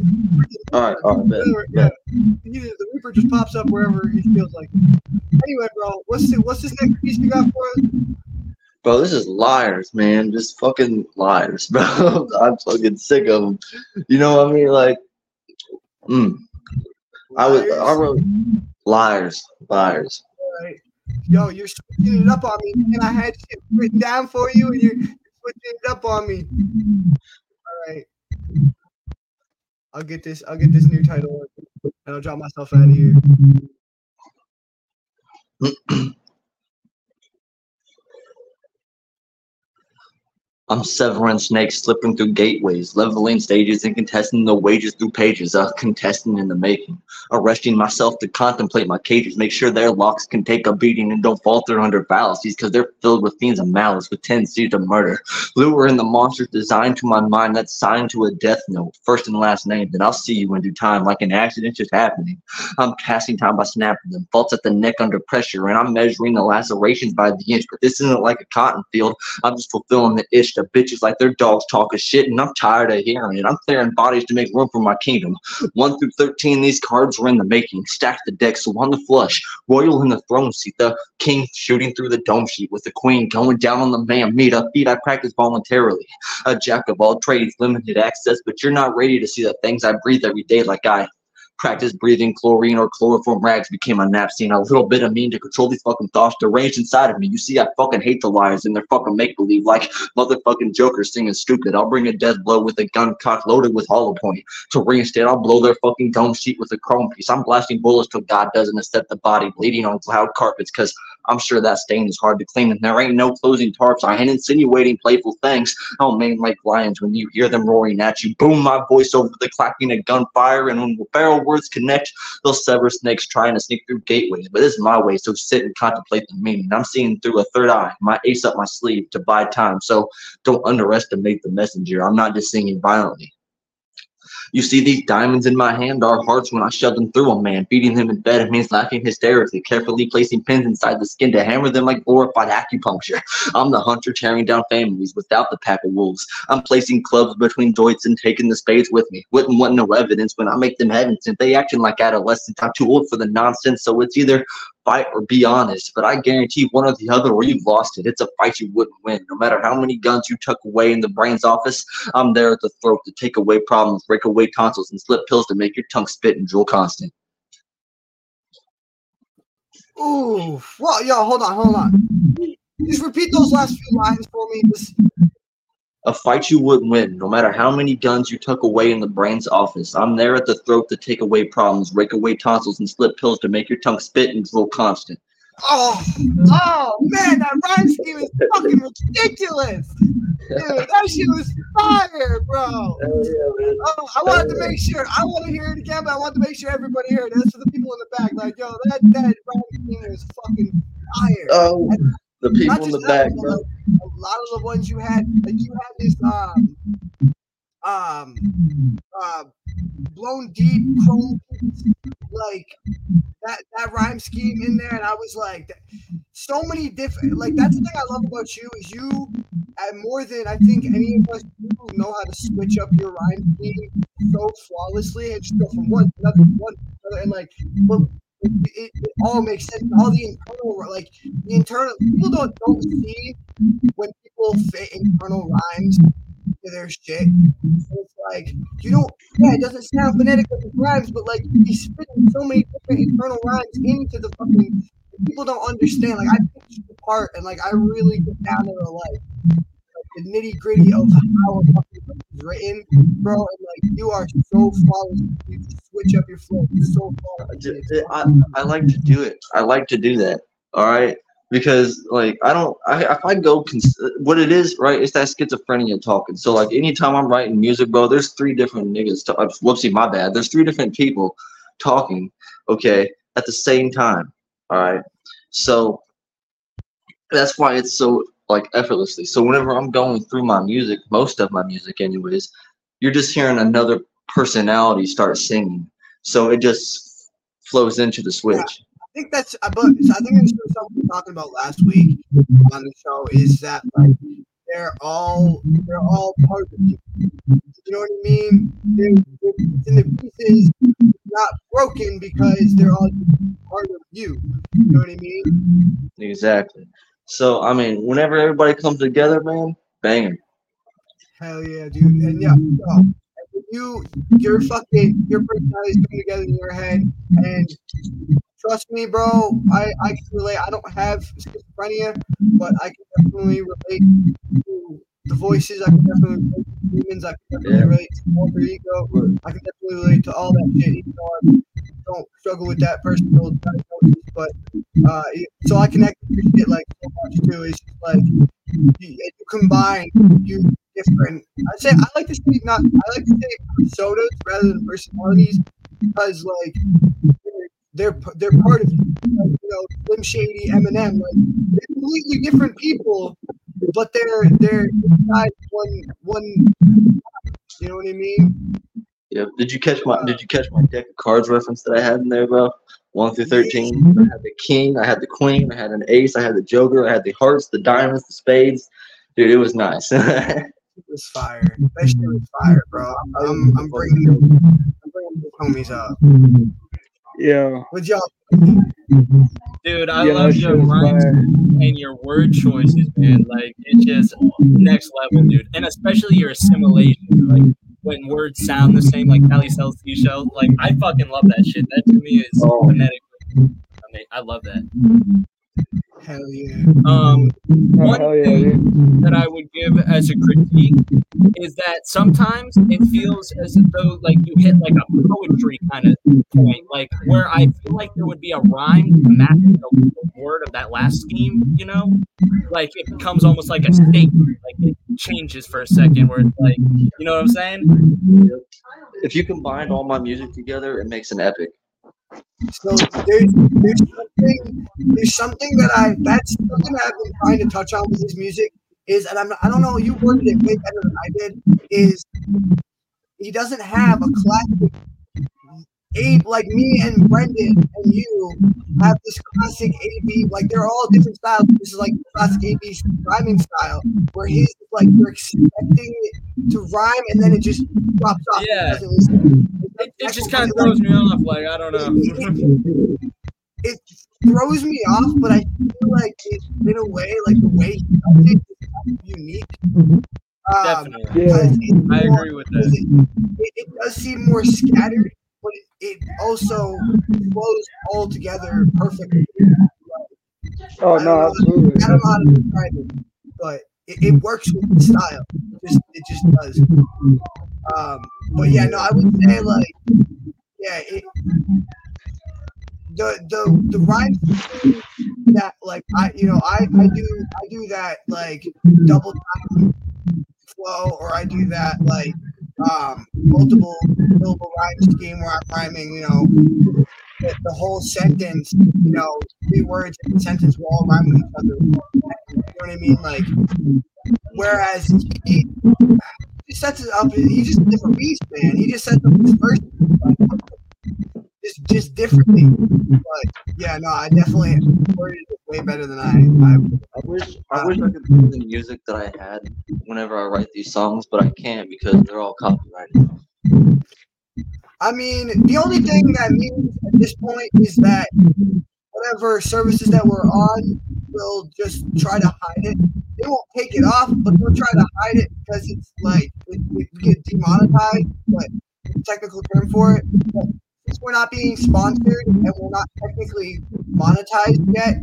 All right, all right, bet. Yeah, he, the Reaper just pops up wherever he feels like. Anyway, bro, what's the, what's this next piece you got for us? Bro, this is liars, man. Just fucking liars, [laughs] bro. I'm fucking sick of them. You know what I mean? Like, mm, I was, I wrote liars, liars. Right. Yo, you're switching it up on me, and I had shit written down for you, and you're switching it up on me. All right. I'll get this. I'll get this new title, and I'll drop myself out of here. [clears throat] I'm severing snakes, slipping through gateways, leveling stages and contesting the wages through pages, uh, a contestant in the making. Arresting myself to contemplate my cages, make sure their locks can take a beating and don't falter under fallacies, because they're filled with fiends of malice with tendency to murder. Luring the monsters designed to my mind that's signed to a death note, first and last name, then I'll see you in due time, like an accident just happening. I'm casting time by snapping them, faults at the neck under pressure, and I'm measuring the lacerations by the inch, but this isn't like a cotton field. I'm just fulfilling the itch to bitches like their dogs talking shit, and I'm tired of hearing it. I'm clearing bodies to make room for my kingdom. 1 through 13, these cards were in the making. Stack the deck, so on the flush. Royal in the throne seat, the king shooting through the dome sheet with the queen going down on the man. Meet a feat I practice voluntarily. A jack of all trades, limited access, but you're not ready to see the things I breathe every day like I practice breathing chlorine or chloroform rags became a nap scene. A little bit of me to control these fucking thoughts deranged inside of me. You see, I fucking hate the liars and their fucking make believe like motherfucking jokers singing stupid. I'll bring a death blow with a gun cock loaded with hollow point. To reinstate, I'll blow their fucking dome sheet with a chrome piece. I'm blasting bullets till God doesn't accept the body bleeding on cloud carpets because I'm sure that stain is hard to clean and there ain't no closing tarps. I ain't insinuating playful things. Oh man, like lions when you hear them roaring at you. Boom, my voice over the clacking of gunfire, and when the barrel words connect, they'll sever snakes trying to sneak through gateways. But this is my way, so sit and contemplate the meaning. I'm seeing through a third eye, my ace up my sleeve to buy time. So don't underestimate the messenger. I'm not just singing violently. You see these diamonds in my hand are hearts when I shove them through a man. Beating him in bed it means laughing hysterically, carefully placing pins inside the skin to hammer them like glorified acupuncture. [laughs] I'm the hunter tearing down families without the pack of wolves. I'm placing clubs between joints and taking the spades with me. Wouldn't want no evidence when I make them hesitant. They acting like adolescents. I'm too old for the nonsense, so it's either fight or be honest. But I guarantee one or the other, or you've lost it. It's a fight you wouldn't win. No matter how many guns you tuck away in the brain's office, I'm there at the throat to take away problems, break away tonsils, and slip pills to make your tongue spit and drool constant. Ooh, well, yo, hold on, hold on. Just repeat those last few lines for me. Just, A fight you wouldn't win, no matter how many guns you tuck away in the brain's office. I'm there at the throat to take away problems, rake away tonsils, and slip pills to make your tongue spit and drool constant. oh, oh man, that rhyme scheme is fucking ridiculous. Dude, that shit was fire, bro. Oh, I wanted to make sure. I want to hear it again, but I want to make sure everybody heard it. That's for the people in the back. Like, yo, that that rhyme scheme is fucking fire. Oh, the people in the back, bro. a lot of the ones you had, like you had this um um uh blown deep chrome like that that rhyme scheme in there, and I was like, so many different. Like that's the thing I love about you is you, at more than I think any of us do, know how to switch up your rhyme scheme so flawlessly and just go from one to another, one to another, and like, but it, it, it all makes sense. All the internal, like the internal, people don't don't see when people fit internal rhymes to their shit. It's like you don't. Yeah, it doesn't sound phonetic with the rhymes, but like he's spitting so many different internal rhymes into the fucking. People don't understand. Like I picked the part, and like I really get down to the like, the nitty gritty of how a fucking is written, bro. And like you are so flawless. Switch up your flow. So I, I like to do it. I like to do that. All right. Because like I don't, I, if I go, cons- what it is, right? It's that schizophrenia talking. So like anytime I'm writing music, bro, there's three different niggas. To, uh, whoopsie, my bad. There's three different people talking. Okay, at the same time. All right. So that's why it's so like effortlessly. So whenever I'm going through my music, most of my music, anyways, you're just hearing another personality start singing. So it just flows into the switch. I think that's, uh, but I think it's something we were talking about last week on the show is that like they're all they're all part of you. You know what I mean? They're, they're the pieces, not broken because they're all part of you. You know what I mean? Exactly. So I mean, whenever everybody comes together, man, banging. Hell yeah, dude. And yeah, so, and when you your fucking your personalities come together in your head and trust me, bro, I, I can relate. I don't have schizophrenia, but I can definitely relate to the voices. I can definitely relate to demons. I can definitely Yeah. relate to alter ego. I can definitely relate to all that shit, even though I don't struggle with that personal diagnosis. But uh, so I connect with your shit like so much too. It's just like you, you combine you different. I say I like to say not. I like to say personas rather than personalities because like they're they're part of you. Know, Slim Shady, Eminem, like they're completely different people, but they're they're inside one one. You know what I mean? Yeah. Did you catch my Did you catch my deck of cards reference that I had in there, bro? One through thirteen. I had the king. I had the queen. I had an ace. I had the joker. I had the hearts, the diamonds, the spades. Dude, it was nice. [laughs] It was fire. That shit was fire, bro. I'm I'm, I'm bringing I'm bringing the homies up. Yeah. With y'all, Dude, I Yeah, love your shit rhymes and your word choices, man. Like it's just next level, dude. And especially your assimilation, like when words sound the same, like Cali sells seashells. Like I fucking love that shit. That to me is Oh. phonetic. I mean, I love that. Hell yeah. Um, Oh, one hell yeah, thing dude. that I would give as a critique is that sometimes it feels as though like you hit like a poetry kind of point, like where I feel like there would be a rhyme to match the, the word of that last scheme, you know? Like it becomes almost like a statement, like it changes for a second where it's like, you know what I'm saying? if you combine all my music together, it makes an epic. So there's there's something there's something that I that's something I've been trying to touch on with his music is and I'm I don't know you worded it way better than I did is he doesn't have a classic AB like me and Brendan and you have this classic AB like they're all different styles. This is like classic AB rhyming style where he's like you're expecting it to rhyme and then it just drops off. It Yeah. doesn't. It, it just kind of throws me off. Like I don't know. it throws me off, but I feel like it, in a way, like the way he does it is kind of unique. Um, Definitely, because it's I more- agree with that. It, it, it does seem more scattered, but it, also flows all together perfectly. Oh no, absolutely. I don't know how to describe it, but it, it works with the style. It just, it just does. Um, but yeah, no, I would say like, yeah, it, the the the rhyme that like I you know I I do I do that like double time flow or I do that like um multiple syllable rhyme scheme where I'm rhyming you know the, the whole sentence you know three words in the sentence will all rhyme with each other. You know what I mean? Like whereas he, he sets it up he just a different beast man. He just sets up his verse like, just just differently but yeah no I definitely it way better than I, I I wish I wish I could play the music that I had whenever I write these songs, but I can't because they're all copyrighted. I mean, the only thing that means at this point is that whatever services that we're on will just try to hide it. They won't take it off, but they'll try to hide it because it's like it, it get demonetized, but technical term for it. But since we're not being sponsored and we're not technically monetized yet,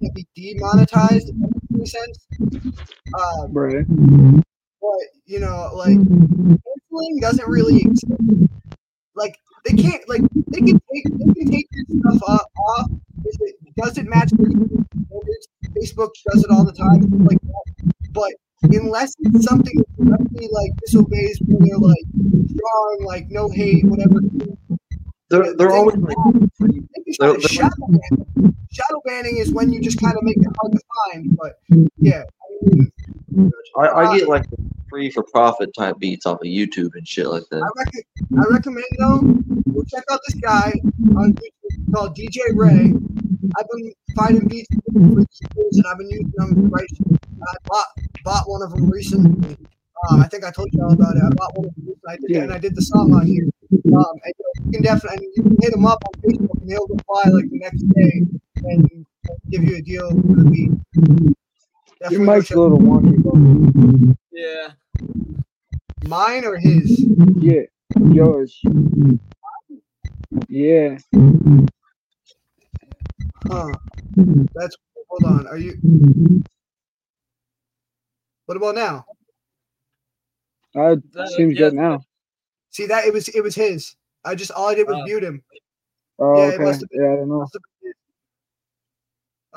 can be demonetized. in any sense. Um, Right. but you know, like canceling doesn't really exist. Like they can't like they can take they can take your stuff off, off if it doesn't match their standards. Facebook does it all the time, like that. But unless it's something that directly like disobeys where they're like strong, like no hate, whatever. They're, they're always like, They can try they're- they're- shadow ban. Shadow banning is when you just kind of make it hard to find. But yeah, I I, I get like free for profit type beats off of YouTube and shit like I, that. rec- I recommend though, go check out this guy on YouTube called DJ Ray. I've been finding beats for years and I've been using them right. I bought bought one of them recently. Um, I think I told you all about it. I bought one of them I did, Yeah. and I did the song on here. Um, and you, know, you can definitely and you can hit them up on Facebook and he'll reply like the next day and give you a deal for the beat. Your Definitely go mic's a little wonky, bro. Yeah. mine or his. Yeah, yours. Yeah. Huh. That's hold on. Are you? What about now? Uh, That- seems yeah, good now. See that it was it was his. I just all I did was Oh. mute him. Oh, Yeah, it okay. must have been- Yeah, I don't know. Must have been his.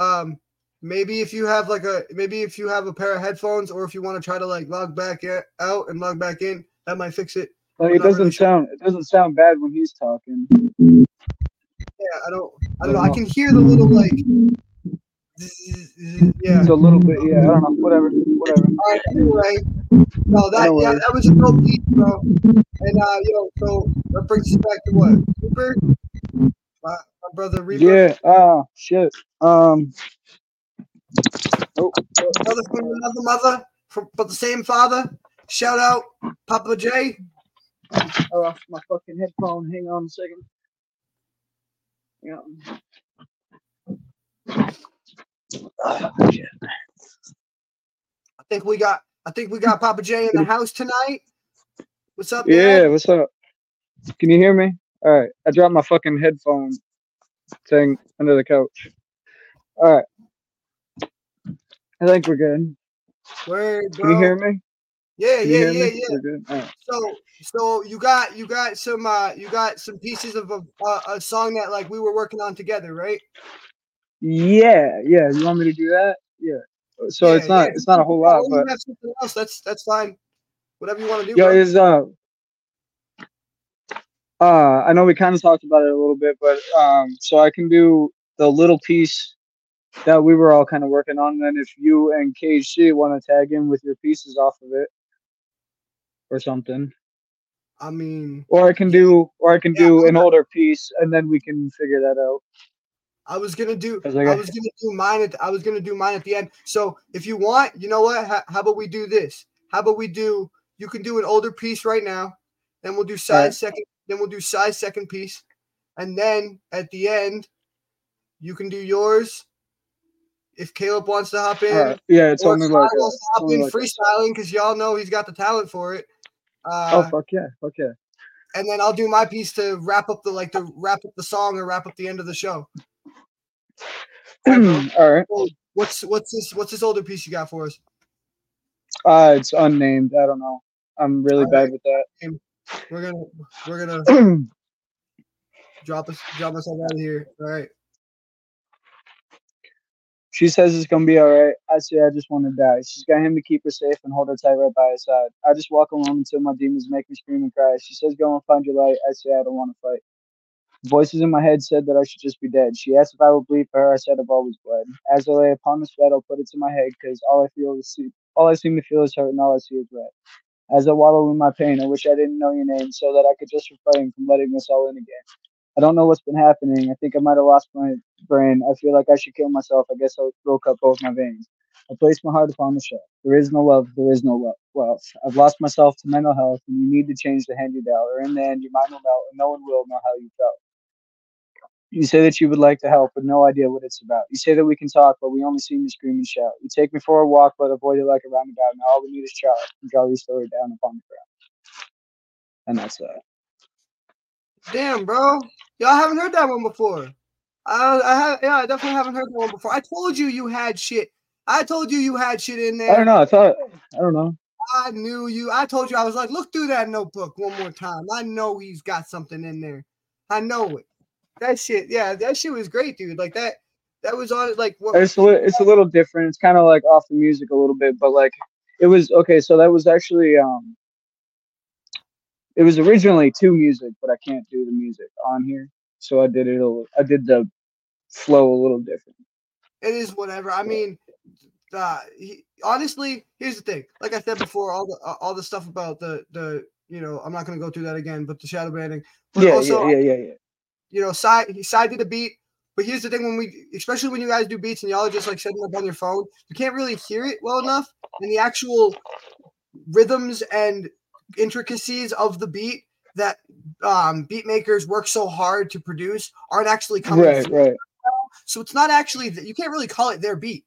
Um, maybe if you have like a maybe if you have a pair of headphones, or if you want to try to like log back out and log back in, that might fix it. Like, I'm it not really doesn't sure. sound. It doesn't sound bad when he's talking. Yeah, I don't I don't know. I can hear the little like. Yeah. It's a little bit. Yeah, I don't know. Whatever. Whatever. All right. Anyway, no, that No yeah, that was a dope beat, bro. And uh, you know, so that brings us back to what Reaper, my, my brother Reaper, Yeah. Ah, shit. Um. Oh, brother from another mother, from but the same father. Shout out Papa J. I lost my fucking headphone. Hang on a second. Yeah. I think we got I think we got Papa J in the house tonight. What's up, Yeah. man? What's up? Can you hear me? All right. I dropped my fucking headphone thing under the couch. All right. I think we're good. Word, Can you hear me? Yeah, Can yeah, yeah, me? yeah. We're good. All right. So, so you got you got some uh you got some pieces of a, a, a song that like we were working on together, right? Yeah, yeah. You want me to do that? Yeah. So Yeah, it's not yeah. it's not a whole lot, but have something else. That's that's fine. Whatever you want to do. yo, bro. is uh uh I know we kind of talked about it a little bit, but um so I can do the little piece that we were all kind of working on. Then if you and KHC want to tag in with your pieces off of it or something, I mean, or I can do or I can Yeah, do an older piece and then we can figure that out. I was gonna do. I I was gonna do mine. At, I was gonna do mine at the end. So if you want, you know what? How, how about we do this? How about we do? You can do an older piece right now. Then we'll do Psy's Alright. second. Then we'll do Psy's second piece, and then at the end, you can do yours. If Caleb wants to hop in, right. Yeah, it's only like a, wants to hop in like freestyling because y'all know he's got the talent for it. Uh, Oh fuck yeah, fuck yeah. and then I'll do my piece to wrap up the like to wrap up the song or wrap up the end of the show. [clears throat] All right. [clears throat] What's what's this what's this older piece you got for us? Uh, it's unnamed. I don't know. I'm really bad with that. We're gonna we're gonna [clears throat] drop us drop us out of here. All right. she says it's gonna be all right. I say I just want to die. She's got him to keep her safe and hold her tight right by her side. I just walk alone until my demons make me scream and cry. She says go and find your light. I say I don't want to fight. Voices in my head said that I should just be dead. She asked if I would bleed for her. I said I've always bled. As I lay upon this bed, I'll put it to my head because all I feel is see- all I seem to feel is hurt and all I see is red. As I wallow in my pain, I wish I didn't know your name so that I could just refrain from letting this all in again. I don't know what's been happening. I think I might have lost my brain. I feel like I should kill myself. I guess I broke up both my veins. I place my heart upon the shelf. There is no love. There is no lo- wealth. I've lost myself to mental health, and you need to change the hand you dealt, or in the end, your mind will melt, and no one will know how you felt. You say that you would like to help, but no idea what it's about. You say that we can talk, but we only seem to scream and shout. You take me for a walk, but avoid it like a roundabout. Now all we need is trout and draw your story down upon the ground. And that's that. Damn, bro. Y'all haven't heard that one before. I, I have, yeah, I definitely haven't heard that one before. I told you you had shit. I told you you had shit in there. I don't know. I thought I don't know. I knew you. I told you I was like, look through that notebook one more time. I know he's got something in there. I know it. That shit, yeah, that shit was great, dude. Like that, that was on it. Like what? It's a li- it's a little different. It's kind of like off the music a little bit, but like it was okay. So that was actually um, it was originally two music, but I can't do the music on here, so I did it. A, li- I did the flow a little different. It is whatever. I mean, uh, he, honestly, here's the thing. Like I said before, all the uh, all the stuff about the the you know, I'm not gonna go through that again, but the shadow banning. But Yeah, also, yeah, yeah, yeah, yeah. You know, side he side did a beat. But here's the thing: when we, especially when you guys do beats and y'all are just like setting up on your phone, you can't really hear it well enough, and the actual rhythms and intricacies of the beat that um, beat makers work so hard to produce aren't actually coming. Right, through. right. So it's not actually that you can't really call it their beat.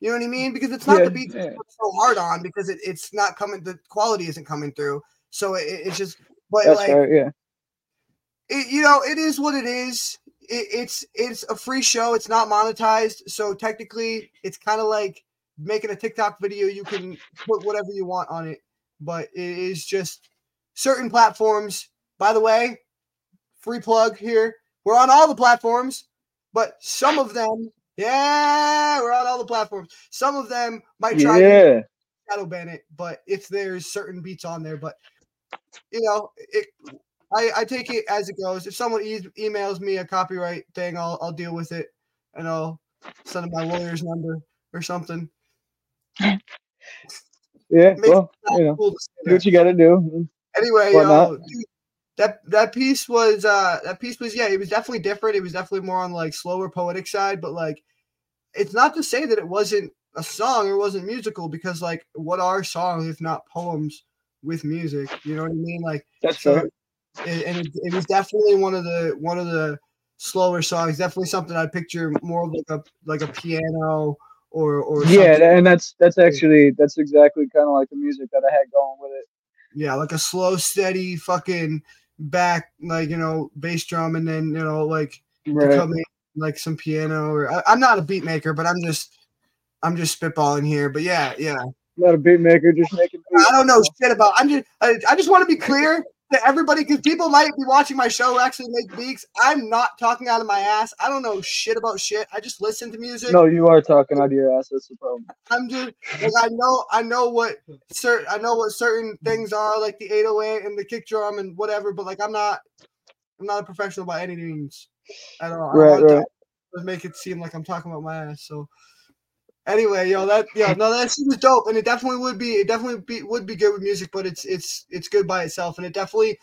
You know what I mean? Because it's not Yeah, the beat yeah. so hard on because it, it's not coming. The quality isn't coming through. So it, it's just. But That's like right. Yeah. It, you know, it is what it is. It, it's it's a free show. It's not monetized, so technically, it's kind of like making a TikTok video. You can put whatever you want on it, but it is just certain platforms. By the way, free plug here. We're on all the platforms, but some of them, yeah, we're on all the platforms. Some of them might try to Yeah. shadow ban it, but if there's certain beats on there, but you know, it I, I take it as it goes. If someone e- emails me a copyright thing, I'll I'll deal with it and I'll send them my lawyer's number or something. [laughs] Yeah. Well, you know, cool do what you got to do. Anyway, dude, that that piece was uh that piece was yeah, it was definitely different. It was definitely more on like slower poetic side, but like it's not to say that it wasn't a song or wasn't musical because like what are songs if not poems with music? You know what I mean? Like That's so fair. It, and it, it was definitely one of the one of the slower songs. Definitely something I picture more of like a like a piano or or Yeah, something. and that's that's actually that's exactly kind of like the music that I had going with it. yeah, like a slow, steady fucking back, like you know, bass drum, and then you know, like Right. in like some piano. Or I, I'm not a beat maker, but I'm just I'm just spitballing here. But yeah, yeah, Not a beat maker, just making. Beats. I don't know shit about. I'm just I, I just want to be clear to everybody because people might be watching my show actually make beats. I'm not talking out of my ass. I don't know shit about shit. I just listen to music. No, you are talking out of your ass. That's the problem. I'm just like I know I know what certain I know what certain things are like the 808 and the kick drum and whatever, but like I'm not I'm not a professional by any means at all. I Right, right. to make it seem like I'm talking about my ass. So anyway, yo, that yo, [laughs] no, that shit was dope, and it definitely would be it definitely be, would be good with music, but it's it's it's good by itself, and it definitely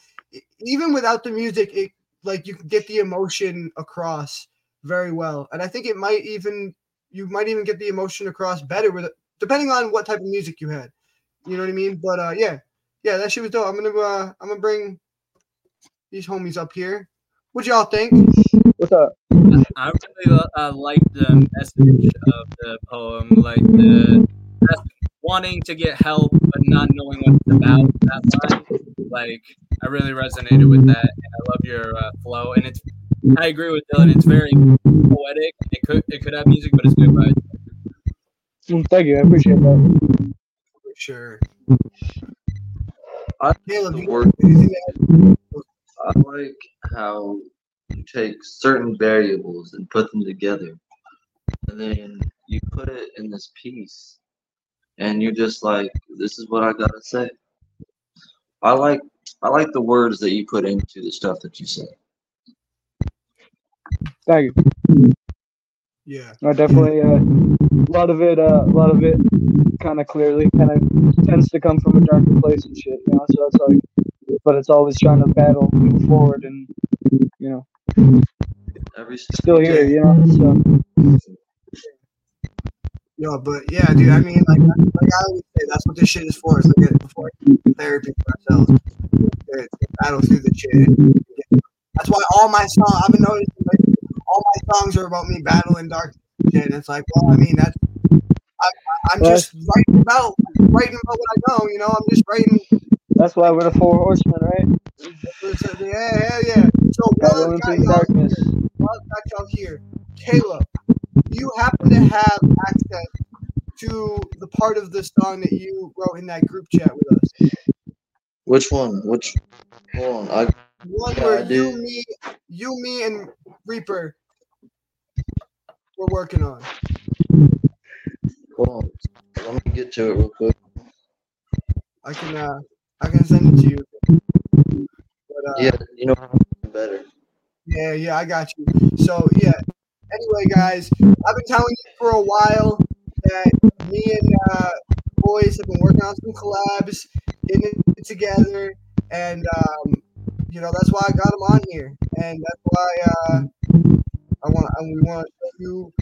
even without the music, it like you can get the emotion across very well, and I think it might even you might even get the emotion across better with it, depending on what type of music you had. You know what I mean? But uh, yeah, yeah, that shit was dope. I'm gonna uh, I'm gonna bring these homies up here. What y'all think? What's up? I really uh, like the message of the poem, like the wanting to get help but not knowing what it's about. That line, like I really resonated with that, and I love your uh, flow. And it's, I agree with Dylan. It's very poetic. It could it could have music, but it's good by itself. Mm, Thank you. I appreciate that. For sure. I Caleb, the word- anything to add? I like how you take certain variables and put them together, and then you put it in this piece, and you're just like, "This is what I gotta say." I like I like the words that you put into the stuff that you say. Thank you. Yeah. I definitely uh, a lot of it. Uh, a lot of it, kind of clearly, kind of tends to come from a darker place and shit. You know, so it's like, but it's always trying to battle, move forward, and you know, Every still here. You know, so Yo, but yeah, dude. I mean, like, like I always say, that's what this shit is for. Is like it before therapy for ourselves. To, to battle through the shit. That's why all my songs. I've been noticing, like, all my songs are about me battling dark shit. And it's like, well, I mean, that's. I'm, I'm just writing about writing about what I know. You know, I'm just writing. That's why we're the four horsemen, right? Yeah, yeah, yeah. So, while Battling I've got y'all darkness. while I've got y'all here, Caleb, you happen to have access to the part of the song that you wrote in that group chat with us? Which one? Which? Hold on. I One Yeah, where I you, me, you, me, and Reaper we're working on. Hold on. Let me get to it real quick. I can uh I can send it to you. But, uh, Yeah, you know better. Yeah, yeah, I got you. So yeah. Anyway, guys, I've been telling you for a while that me and uh, boys have been working on some collabs, getting it together, and um, you know that's why I got them on here, and that's why uh, I want and we want to show you.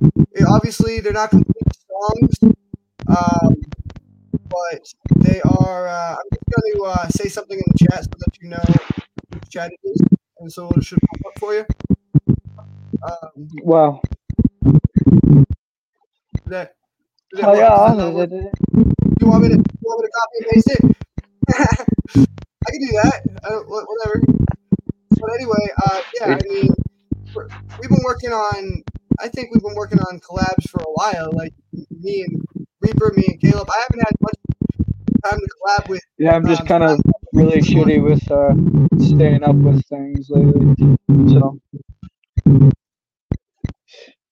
Obviously, they're not complete songs, um, but they are. Uh, I'm just going to uh, say something in the chat so that you know which chat it is, and so it should pop up for you. Um, Wow. that, that Oh yeah, is that not what- I- you want me to you want me to copy and paste it? [laughs] I can do that. I whatever. But anyway, uh, yeah, I mean, we've been working on. I think we've been working on collabs for a while. Like me and Reaper, me and Caleb. I haven't had much time to collab with. yeah, I'm just um, kind of really shitty with uh, staying up with things lately. So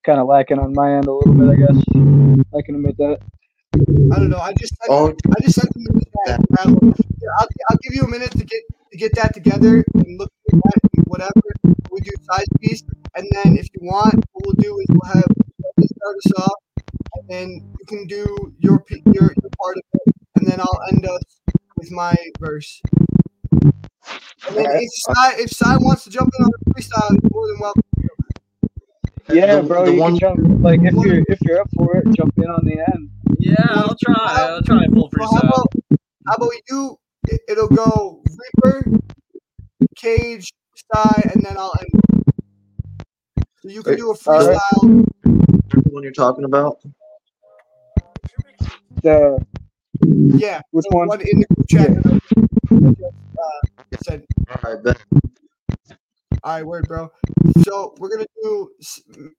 kind of lacking on my end a little bit, I guess. I can admit that. I don't know. I just sent, Oh, I just sent them in the chat. I'll, I'll, I'll give you a minute to get to get that together and look at that and whatever. We do Psy's piece, and then if you want, what we'll do is we'll have Leslie start us off, and then you can do your your, your part of it, and then I'll end up with my verse. And then if Psy, if Psy wants to jump in on the freestyle, he's more than welcome. Yeah, The- bro. the you one- can jump like if you're if you're up for it, jump in on the end. Yeah, I'll try. I'll try and pull Well, how freestyle. about how about you? it- It'll go Reaper, Cage, Psy, and then I'll end. So you can Wait, do a alright. freestyle. The one you're talking about? The Yeah, which the one? one in the group chat. that I uh, said. Alright, bet. All right, word, bro. So we're gonna do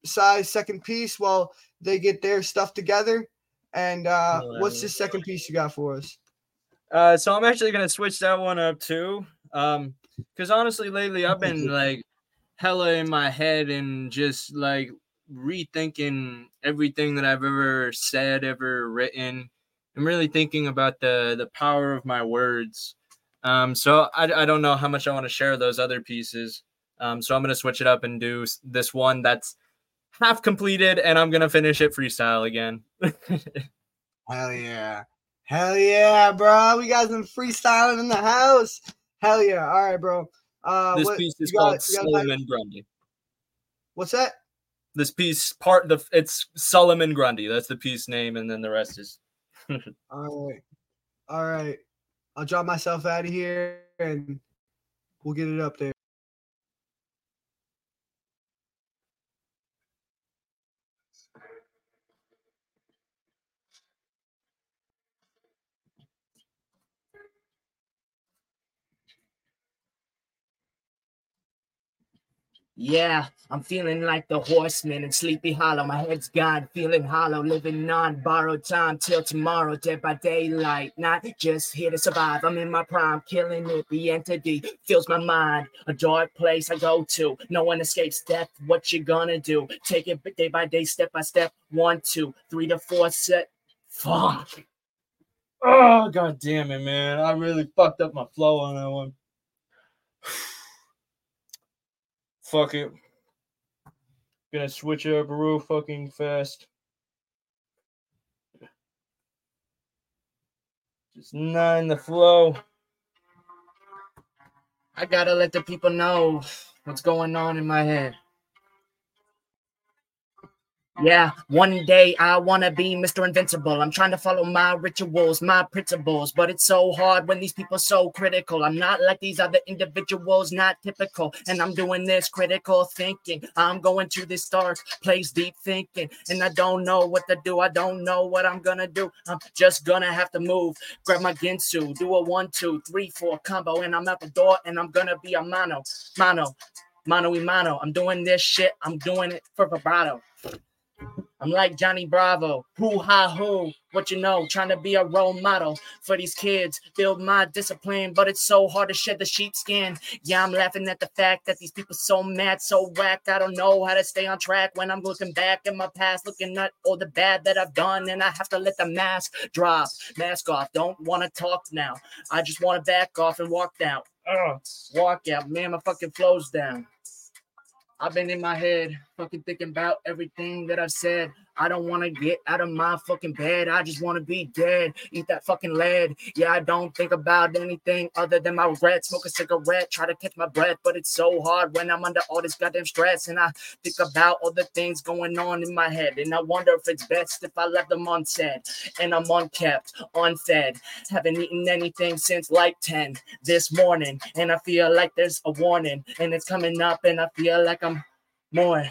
Psy's second piece while they get their stuff together. And uh, what's the second piece you got for us? Uh, so I'm actually gonna switch that one up too. Um, because honestly, lately I've been [laughs] like hella in my head and just like rethinking everything that I've ever said, ever written. I'm really thinking about the the power of my words. Um, so I, I don't know how much I want to share those other pieces. Um, so I'm gonna switch it up and do this one that's half completed, and I'm gonna finish it freestyle again. [laughs] Hell yeah. Hell yeah, bro. We got some freestyling in the house. Hell yeah. All right, bro. Uh, this what- piece is called got Solomon Grundy. What's that? this piece part the it's Solomon Grundy. That's the piece name, and then the rest is. [laughs] All right. All right. I'll drop myself out of here and we'll get it up there. Yeah, I'm feeling like the horseman in Sleepy Hollow. My head's gone, feeling hollow, living on borrowed time till tomorrow, dead by daylight. Not just here to survive. I'm in my prime, killing it. The entity fills my mind. A dark place I go to. No one escapes death. What you gonna do? Take it day by day, step by step. One, two, three to four set. Fuck. Oh god damn it, man! I really fucked up my flow on that one. Fuck it. Gonna switch it up real fucking fast. Just not in the flow. I gotta let the people know what's going on in my head. Yeah, one day I wanna be Mr. Invincible. I'm trying to follow my rituals, my principles, but it's so hard when these people so critical. I'm not like these other individuals, not typical, and I'm doing this critical thinking. I'm going to this dark place, deep thinking, and I don't know what to do. I don't know what I'm gonna do. I'm just gonna have to move grab my Ginsu, do a one, two, three, four combo, and I'm at the door, and I'm gonna be a mono, mono, mono y mono. I'm doing this shit. I'm doing it for vibrato. I'm like Johnny Bravo, who ha who, what you know, trying to be a role model for these kids, build my discipline, but it's so hard to shed the sheepskin. Yeah, I'm laughing at the fact that these people so mad, so whack. I don't know how to stay on track when I'm looking back in my past, looking at all the bad that I've done, and I have to let the mask drop, mask off. Don't want to talk now. I just want to back off and walk down. Ugh, walk out, man. My fucking flow's down. I've been in my head, fucking thinking about everything that I've said. I don't want to get out of my fucking bed. I just want to be dead. Eat that fucking lead. Yeah, I don't think about anything other than my regret. Smoke a cigarette, try to catch my breath, but it's so hard when I'm under all this goddamn stress. And I think about all the things going on in my head. And I wonder if it's best if I left them unsaid. And I'm unkept, unfed. Haven't eaten anything since like 10 this morning. And I feel like there's a warning. And it's coming up, and I feel like I'm more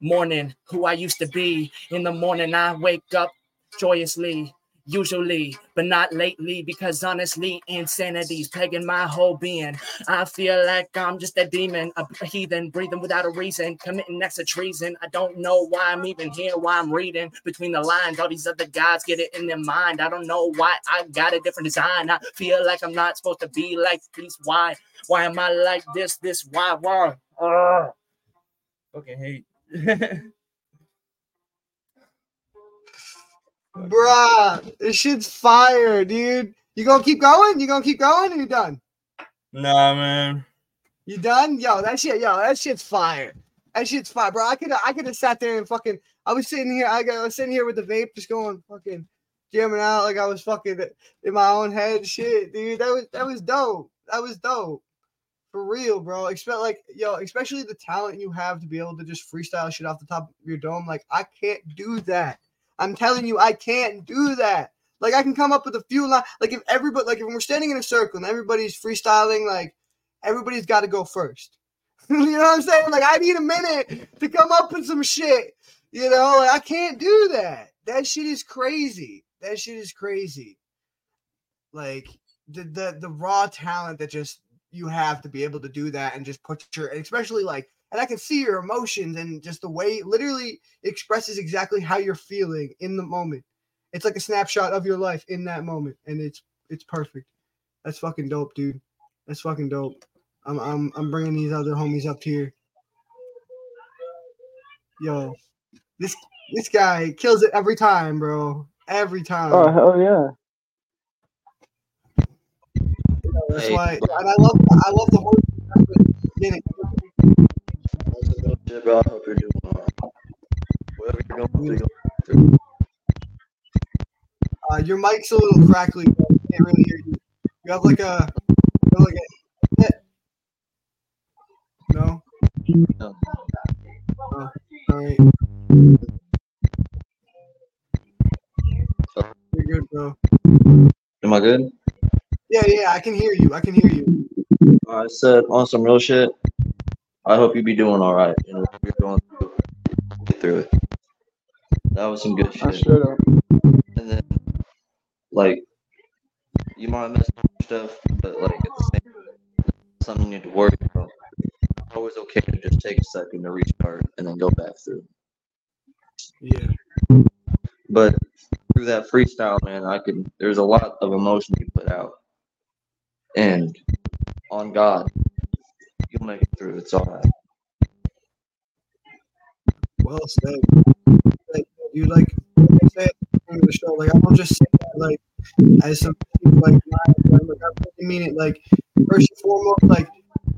morning who I used to be. In the morning, I wake up joyously, usually, but not lately, because honestly, insanity's pegging my whole being. I feel like I'm just a demon, a heathen, breathing without a reason, committing acts of treason. I don't know why I'm even here, why I'm reading between the lines. All these other guys get it in their mind. I don't know why I got a different design. I feel like I'm not supposed to be like this. Why? Why am I like this? This? Why? Why? Ugh. Okay, hate. [laughs] Bruh, this shit's fire, dude. You gonna keep going? You gonna keep going or you done? Nah, man. You done? Yo, that shit, yo, that shit's fire. That shit's fire, bro. I could I could have sat there and fucking I was sitting here, I, got, I was sitting here with the vape just going fucking jamming out like I was fucking in my own head shit, dude. That was that was dope. That was dope. For real, bro. Expect like yo, especially the talent you have to be able to just freestyle shit off the top of your dome. Like I can't do that. I'm telling you, I can't do that. Like I can come up with a few lines. Like if everybody, like if we're standing in a circle and everybody's freestyling, like everybody's got to go first. [laughs] you know what I'm saying? Like I need a minute to come up with some shit. You know, like I can't do that. That shit is crazy. That shit is crazy. Like the the the raw talent that just you have to be able to do that and just put your especially like and I can see your emotions and just the way it literally expresses exactly how you're feeling in the moment. It's like a snapshot of your life in that moment, and it's it's perfect. That's fucking dope, dude. That's fucking dope. I'm I'm I'm bringing these other homies up here. Yo, this this guy kills it every time, bro. Every time. Oh hell yeah! That's why, and I love I love the whole beginning. Bro. I hope you're doing alright. Whatever you're going through, you're going through. Uh, your mic's a little crackly. Bro. I can't really hear you. You have like a, you have like a. No. No. Oh, all right. You're good, bro. Am I good? Yeah, yeah, I can hear you. I can hear you. I said on some real shit. I hope you be doing all right. You know, whatever you're going through, get through it. That was some good shit. I shit. straight up. And then, like, you might mess up stuff, but like at the same time, something you need to worry about. It's always okay to just take a second to restart and then go back through. Yeah. But through that freestyle, man, I could. There's a lot of emotion you put out, and on God, you'll make it through. It's all right. Well said. Like, you like, like I said in the show, like I don't just say that like as some like like I really mean it. Like first and foremost, like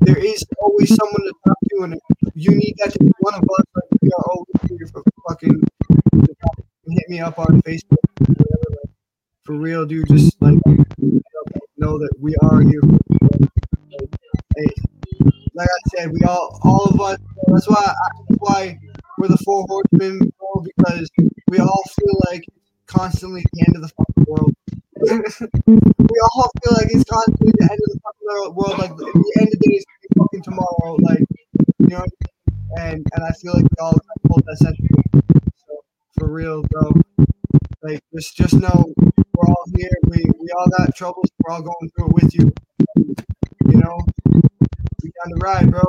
there is always someone to talk to, and you need that to be one of us. Like we are always here for fucking. Hit me up on Facebook. Whatever, like, for real, dude. Just like know that we are here. Hey, like I said, we all, all of us. That's why. That's why we're the four horsemen, because we all feel like constantly the end of the fucking world. we all feel like it's constantly the end of the fucking world. [laughs] Like the end of the day is fucking tomorrow. Like you know, and and I feel like we all hold that sentiment. So for real, bro. Like just just know we're all here. We we all got troubles. We're all going through it with you. You know, we down the ride, bro.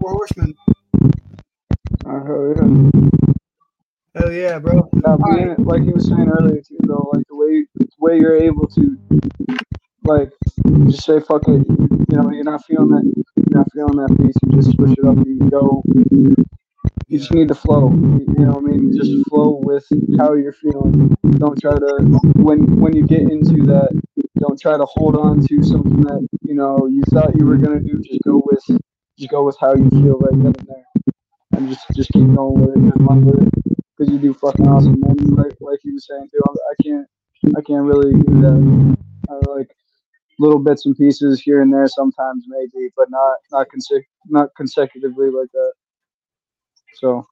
Four horsemen. Hell yeah! Hell yeah, bro. Now, being, like he was saying earlier too, though, like the way the way you're able to, like, just say fuck it. You know, you're not feeling that. You're not feeling that piece. You just switch it up. and You go. You just need to flow. You know, what I mean, just flow with how you're feeling. Don't try to when when you get into that. Don't try to hold on to something that you know you thought you were gonna do. Just go with just go with how you feel right then and there, and just just keep going with it and run with it because you do fucking awesome, man. Like like you were saying too, I'm- can't I can't really do that. I like little bits and pieces here and there sometimes maybe, but not not consec- not consecutively like that. So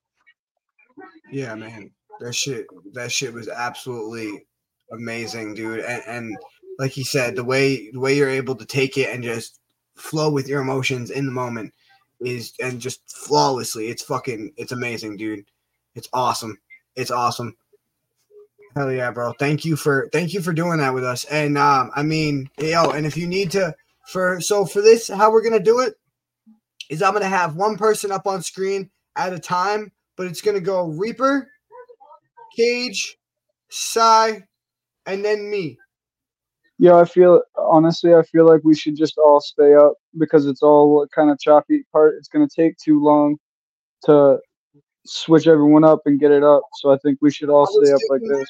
Yeah, man. That shit that shit was absolutely amazing, dude. And and like he said, the way the way you're able to take it and just flow with your emotions in the moment is and just flawlessly. It's fucking it's amazing, dude. It's awesome. It's awesome. Hell yeah, bro. Thank you for thank you for doing that with us. And um I mean, yo, and if you need to for so for this how we're to do it is I'm to have one person up on screen at a time, but it's going to go Reaper, Cage, Psy, and then me. yeah, I feel honestly, I feel like we should just all stay up because it's all kind of choppy part. It's gonna take too long to switch everyone up and get it up. So I think we should all stay up like this.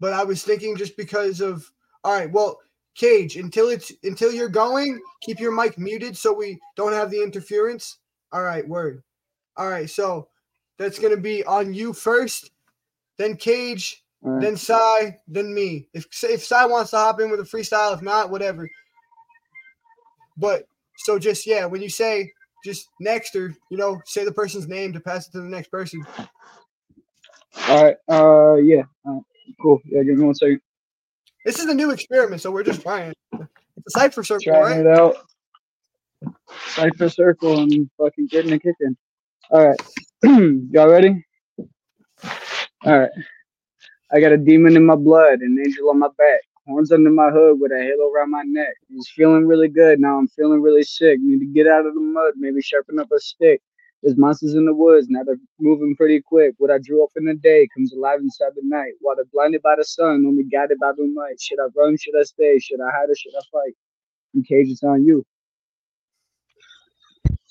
But I was thinking just because of all right, well, Cage, until it's until you're going, keep your mic muted so we don't have the interference. All right, word. All right, so that's gonna be on you first, then Cage, right. then Psy, then me. If if Psy wants to hop in with a freestyle, if not, whatever. But so just yeah, when you say just next or you know say the person's name to pass it to the next person. All right. Uh, yeah. Right. Cool. Yeah, give me one second. This is a new experiment, so we're just trying. It's a cypher circle, Trying right? it out. Cypher circle and fucking getting it kicking. All right. [clears throat] Y'all ready? All right. I got a demon in my blood, an angel on my back, horns under my hood with a halo around my neck. I was feeling really good. Now I'm feeling really sick. Need to get out of the mud, maybe sharpen up a stick. There's monsters in the woods. Now they're moving pretty quick. What I drew up in the day comes alive inside the night. While they're blinded by the sun, only guided by the light. Should I run? Should I stay? Should I hide or should I fight? In cage, it's on you.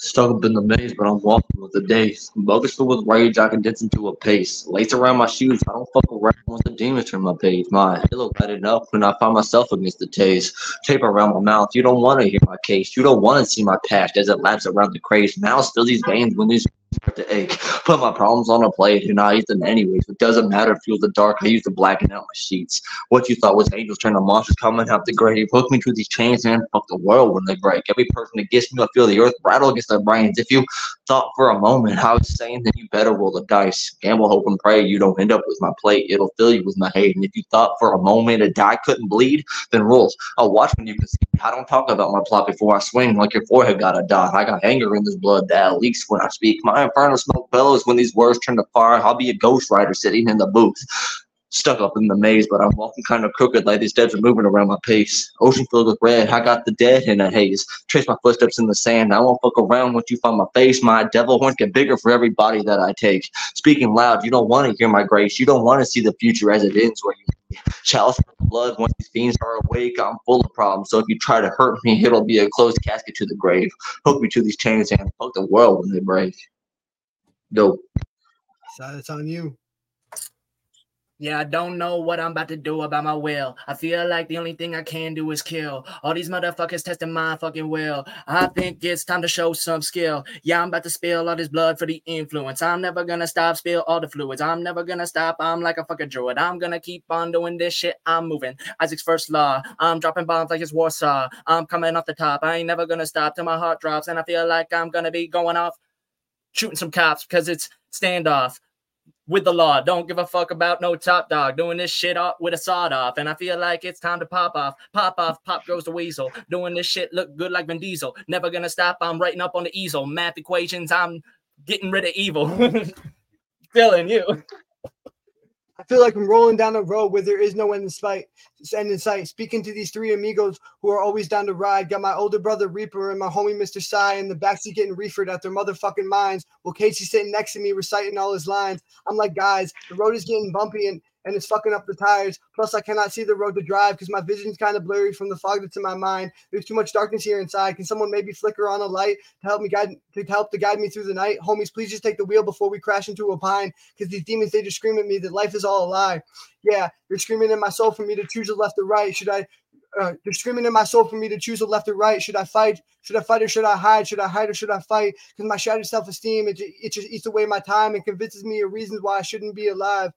Stuck up in the maze, but I'm walking with the days. Bogus with rage, I condense into a pace. Lace around my shoes, I don't fuck around with the demons turn my page. My halo lighted up when I find myself against the taste. Tape around my mouth, you don't want to hear my case. You don't want to see my past as it laps around the craze. Now spill these veins when these to. Put my problems on a plate and I eat them anyways. It doesn't matter, if fuel the dark, I use to blacken out my sheets. What you thought was angels turn to monsters coming out the grave. Hook me to these chains and fuck the world when they break. Every person that gets me, I feel the earth rattle against their brains. If you thought for a moment I was saying, then you better roll the dice. Gamble, hope, and pray you don't end up with my plate. It'll fill you with my hate. And if you thought for a moment a die couldn't bleed, then rules. I'll watch when you can see. I don't talk about my plot before I swing like your forehead got a dot. I got anger in this blood that leaks when I speak. My infernal smoke bellows when these words turn to fire. I'll be a ghost rider sitting in the booth. Stuck up in the maze, but I'm walking kind of crooked like these deads are moving around my pace. Ocean filled with red, I got the dead in a haze. Trace my footsteps in the sand. I won't fuck around once you find my face. My devil horns get bigger for every body that I take. Speaking loud, you don't want to hear my grace. You don't want to see the future as it ends where you chalice the blood. Once these fiends are awake, I'm full of problems. So if you try to hurt me, it'll be a closed casket to the grave. Hook me to these chains and fuck the world when they break. Dope. So it's on you. Yeah, I don't know what I'm about to do about my will. I feel like the only thing I can do is kill. All these motherfuckers testing my fucking will. I think it's time to show some skill. Yeah, I'm about to spill all this blood for the influence. I'm never gonna stop, spill all the fluids. I'm never gonna stop. I'm like a fucking druid. I'm gonna keep on doing this shit. I'm moving. Isaac's first law. I'm dropping bombs like it's Warsaw. I'm coming off the top. I ain't never gonna stop till my heart drops. And I feel like I'm gonna be going off shooting some cops because it's standoff with the law. Don't give a fuck about no top dog doing this shit off with a sawed off. And I feel like it's time to pop off. Pop off, pop goes the weasel. Doing this shit look good like Vin Diesel. Never gonna stop. I'm writing up on the easel. Math equations. I'm getting rid of evil. [laughs] Feeling you. I feel like I'm rolling down a road where there is no end in sight. End in sight. Speaking to these three amigos who are always down to ride. Got my older brother Reaper and my homie Mr. Psy in the backseat getting reefered at their motherfucking minds. Well, Casey sitting next to me reciting all his lines. I'm like, guys, the road is getting bumpy and and it's fucking up the tires. Plus, I cannot see the road to drive because my vision's kind of blurry from the fog that's in my mind. There's too much darkness here inside. Can someone maybe flicker on a light to help me guide to help to guide me through the night? Homies, please just take the wheel before we crash into a pine because these demons they just scream at me that life is all a lie. Yeah, they're screaming in my soul for me to choose the left or right. Should I? Uh, they're screaming in my soul for me to choose the left or right. Should I fight? Should I fight or should I hide? Should I hide or should I fight? Because my shattered self-esteem, it, it just eats away my time and convinces me of reasons why I shouldn't be alive.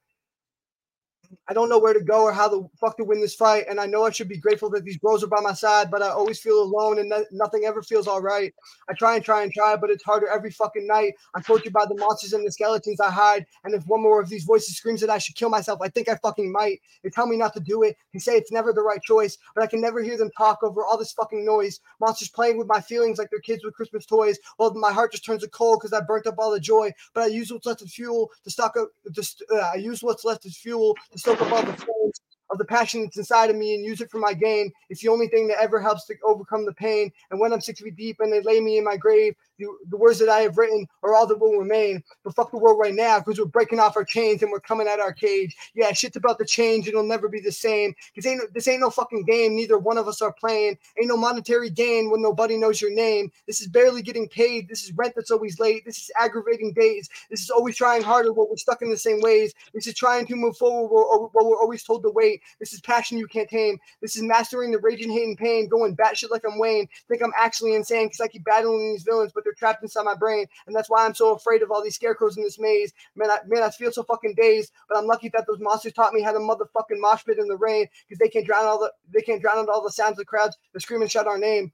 I don't know where to go or how the fuck to win this fight. And I know I should be grateful that these bros are by my side, but I always feel alone and no- nothing ever feels all right. I try and try and try, but it's harder every fucking night. I'm tortured by the monsters and the skeletons I hide. And if one more of these voices screams that I should kill myself, I think I fucking might. They tell me not to do it. They say it's never the right choice, but I can never hear them talk over all this fucking noise. Monsters playing with my feelings like they're kids with Christmas toys. Well, my heart just turns to cold because I burnt up all the joy. But I use what's left as fuel to stock up. Just uh, I use what's left as fuel to stoke up all the flames of the passion that's inside of me and use it for my gain. It's the only thing that ever helps to overcome the pain. And when I'm six feet deep and they lay me in my grave, the, the words that I have written are all that will remain. But fuck the world right now because we're breaking off our chains and we're coming out our cage. Yeah, shit's about to change. It'll never be the same. Because ain't this ain't no fucking game. Neither one of us are playing. Ain't no monetary gain when nobody knows your name. This is barely getting paid. This is rent that's always late. This is aggravating days. This is always trying harder while we're stuck in the same ways. This is trying to move forward while while we're always told to wait. This is passion you can't tame. This is mastering the raging hate and pain, going batshit like I'm Wayne. Think I'm actually insane because I keep battling these villains, but they're trapped inside my brain, and that's why I'm so afraid of all these scarecrows in this maze. Man, I, man, I feel so fucking dazed. But I'm lucky that those monsters taught me how to motherfucking mosh pit in the rain because they can't drown all the they can't drown out all the sounds of the crowds that scream and shout our name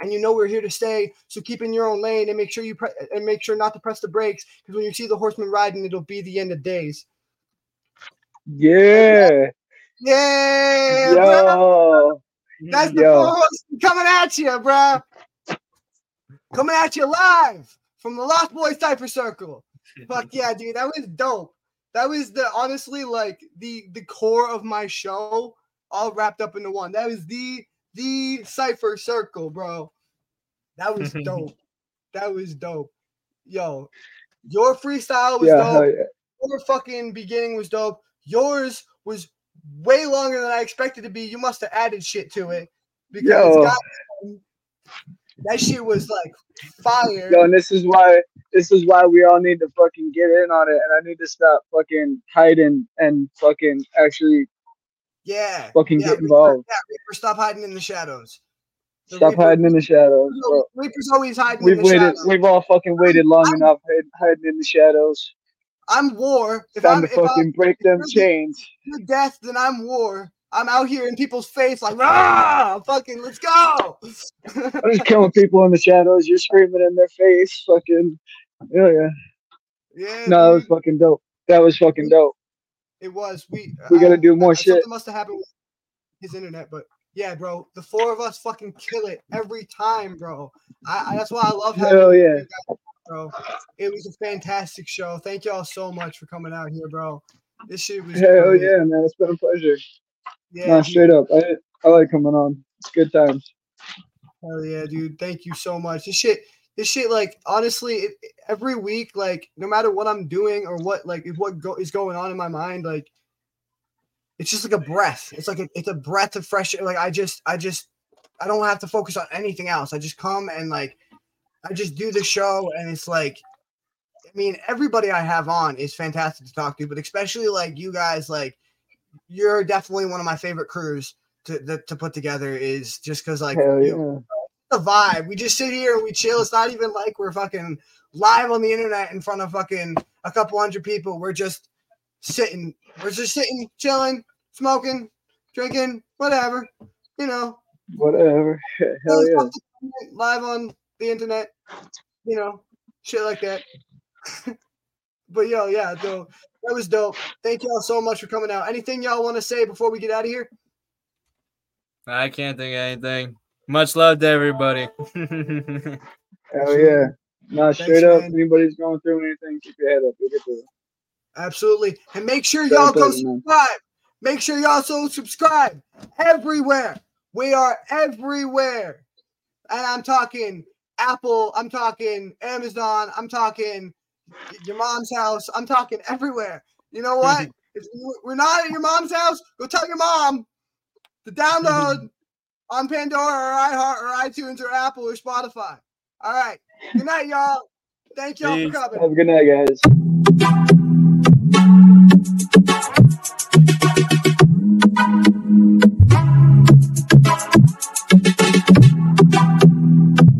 and you know we're here to stay. So keep in your own lane and make sure you pre- and make sure not to press the brakes because when you see the horseman riding, it'll be the end of days. Yeah. Yeah, bro. Yo. That's the Yo. force coming at you, bro. Coming at you live from the Lost Boys Cypher Circle. Fuck [laughs] yeah, dude. That was dope. That was the honestly like the the core of my show all wrapped up into one. That was the the Cypher Circle, bro. That was [laughs] dope. that was dope. Yo, your freestyle was Yeah, dope yeah. your fucking beginning was dope. Yours was way longer than I expected to be. You must have added shit to it because Yo. God, that shit was like fire. Yo, and this is why this is why we all need to fucking get in on it, and I need to stop fucking hiding and fucking actually yeah, fucking yeah, get Reaper- involved. Yeah, Reaper, stop hiding in the shadows. The Stop Reaper- hiding in the shadows, bro. Reaper's always hiding We've in the waited. shadows. We've all fucking waited long I'm- enough hiding in the shadows. I'm war. If time I'm, to if I'm fucking break them chains. to death, then I'm war. I'm out here in people's face like, ah, fucking, let's go. [laughs] I'm just killing people in the shadows. You're screaming in their face. Fucking. Yeah, yeah. yeah, No, that was fucking dope. That was fucking dope. it was. We We gotta do more uh, shit. Something must have happened with his internet, but yeah, bro, the four of us fucking kill it every time, bro. I, I that's why I love having Hell yeah. guys, bro. It was a fantastic show. Thank y'all so much for coming out here, bro. This shit was Hell great. yeah, man. It's been a pleasure. Yeah, No, straight up. I I like coming on. It's good times. Hell yeah, dude. Thank you so much. This shit, this shit, like honestly, it, every week, like no matter what I'm doing or what, like if what go, is going on in my mind, like it's just like a breath. It's like a, it's a breath of fresh air. Like I just, I just, I don't have to focus on anything else. I just come and like, I just do the show, and it's like, I mean, everybody I have on is fantastic to talk to, but especially like you guys, like you're definitely one of my favorite crews to to, to put together. Is just because like you- yeah. the vibe. We just sit here and we chill. It's not even like we're fucking live on the internet in front of fucking a couple hundred people. We're just sitting. We're just sitting, chilling, smoking, drinking, whatever. You know, Whatever. [laughs] Hell yeah. live on the internet. You know, shit like that. [laughs] but yo, yeah, though that was dope. Thank y'all so much for coming out. Anything y'all want to say before we get out of here? I can't think of anything. Much love to everybody. [laughs] Hell yeah. No, straight up. man. Anybody's going through anything, keep your head up. You'll get through it. Absolutely. And make sure y'all go Definitely, man. subscribe. Make sure y'all so subscribe everywhere. We are everywhere. And I'm talking Apple, I'm talking Amazon, I'm talking y- your mom's house, I'm talking everywhere. You know what? Mm-hmm. if we're not at your mom's house, go tell your mom to download mm-hmm. on Pandora or iHeart or iTunes or Apple or Spotify. All right. Good night, y'all. Thank y'all Peace. for coming. Have a good night, guys.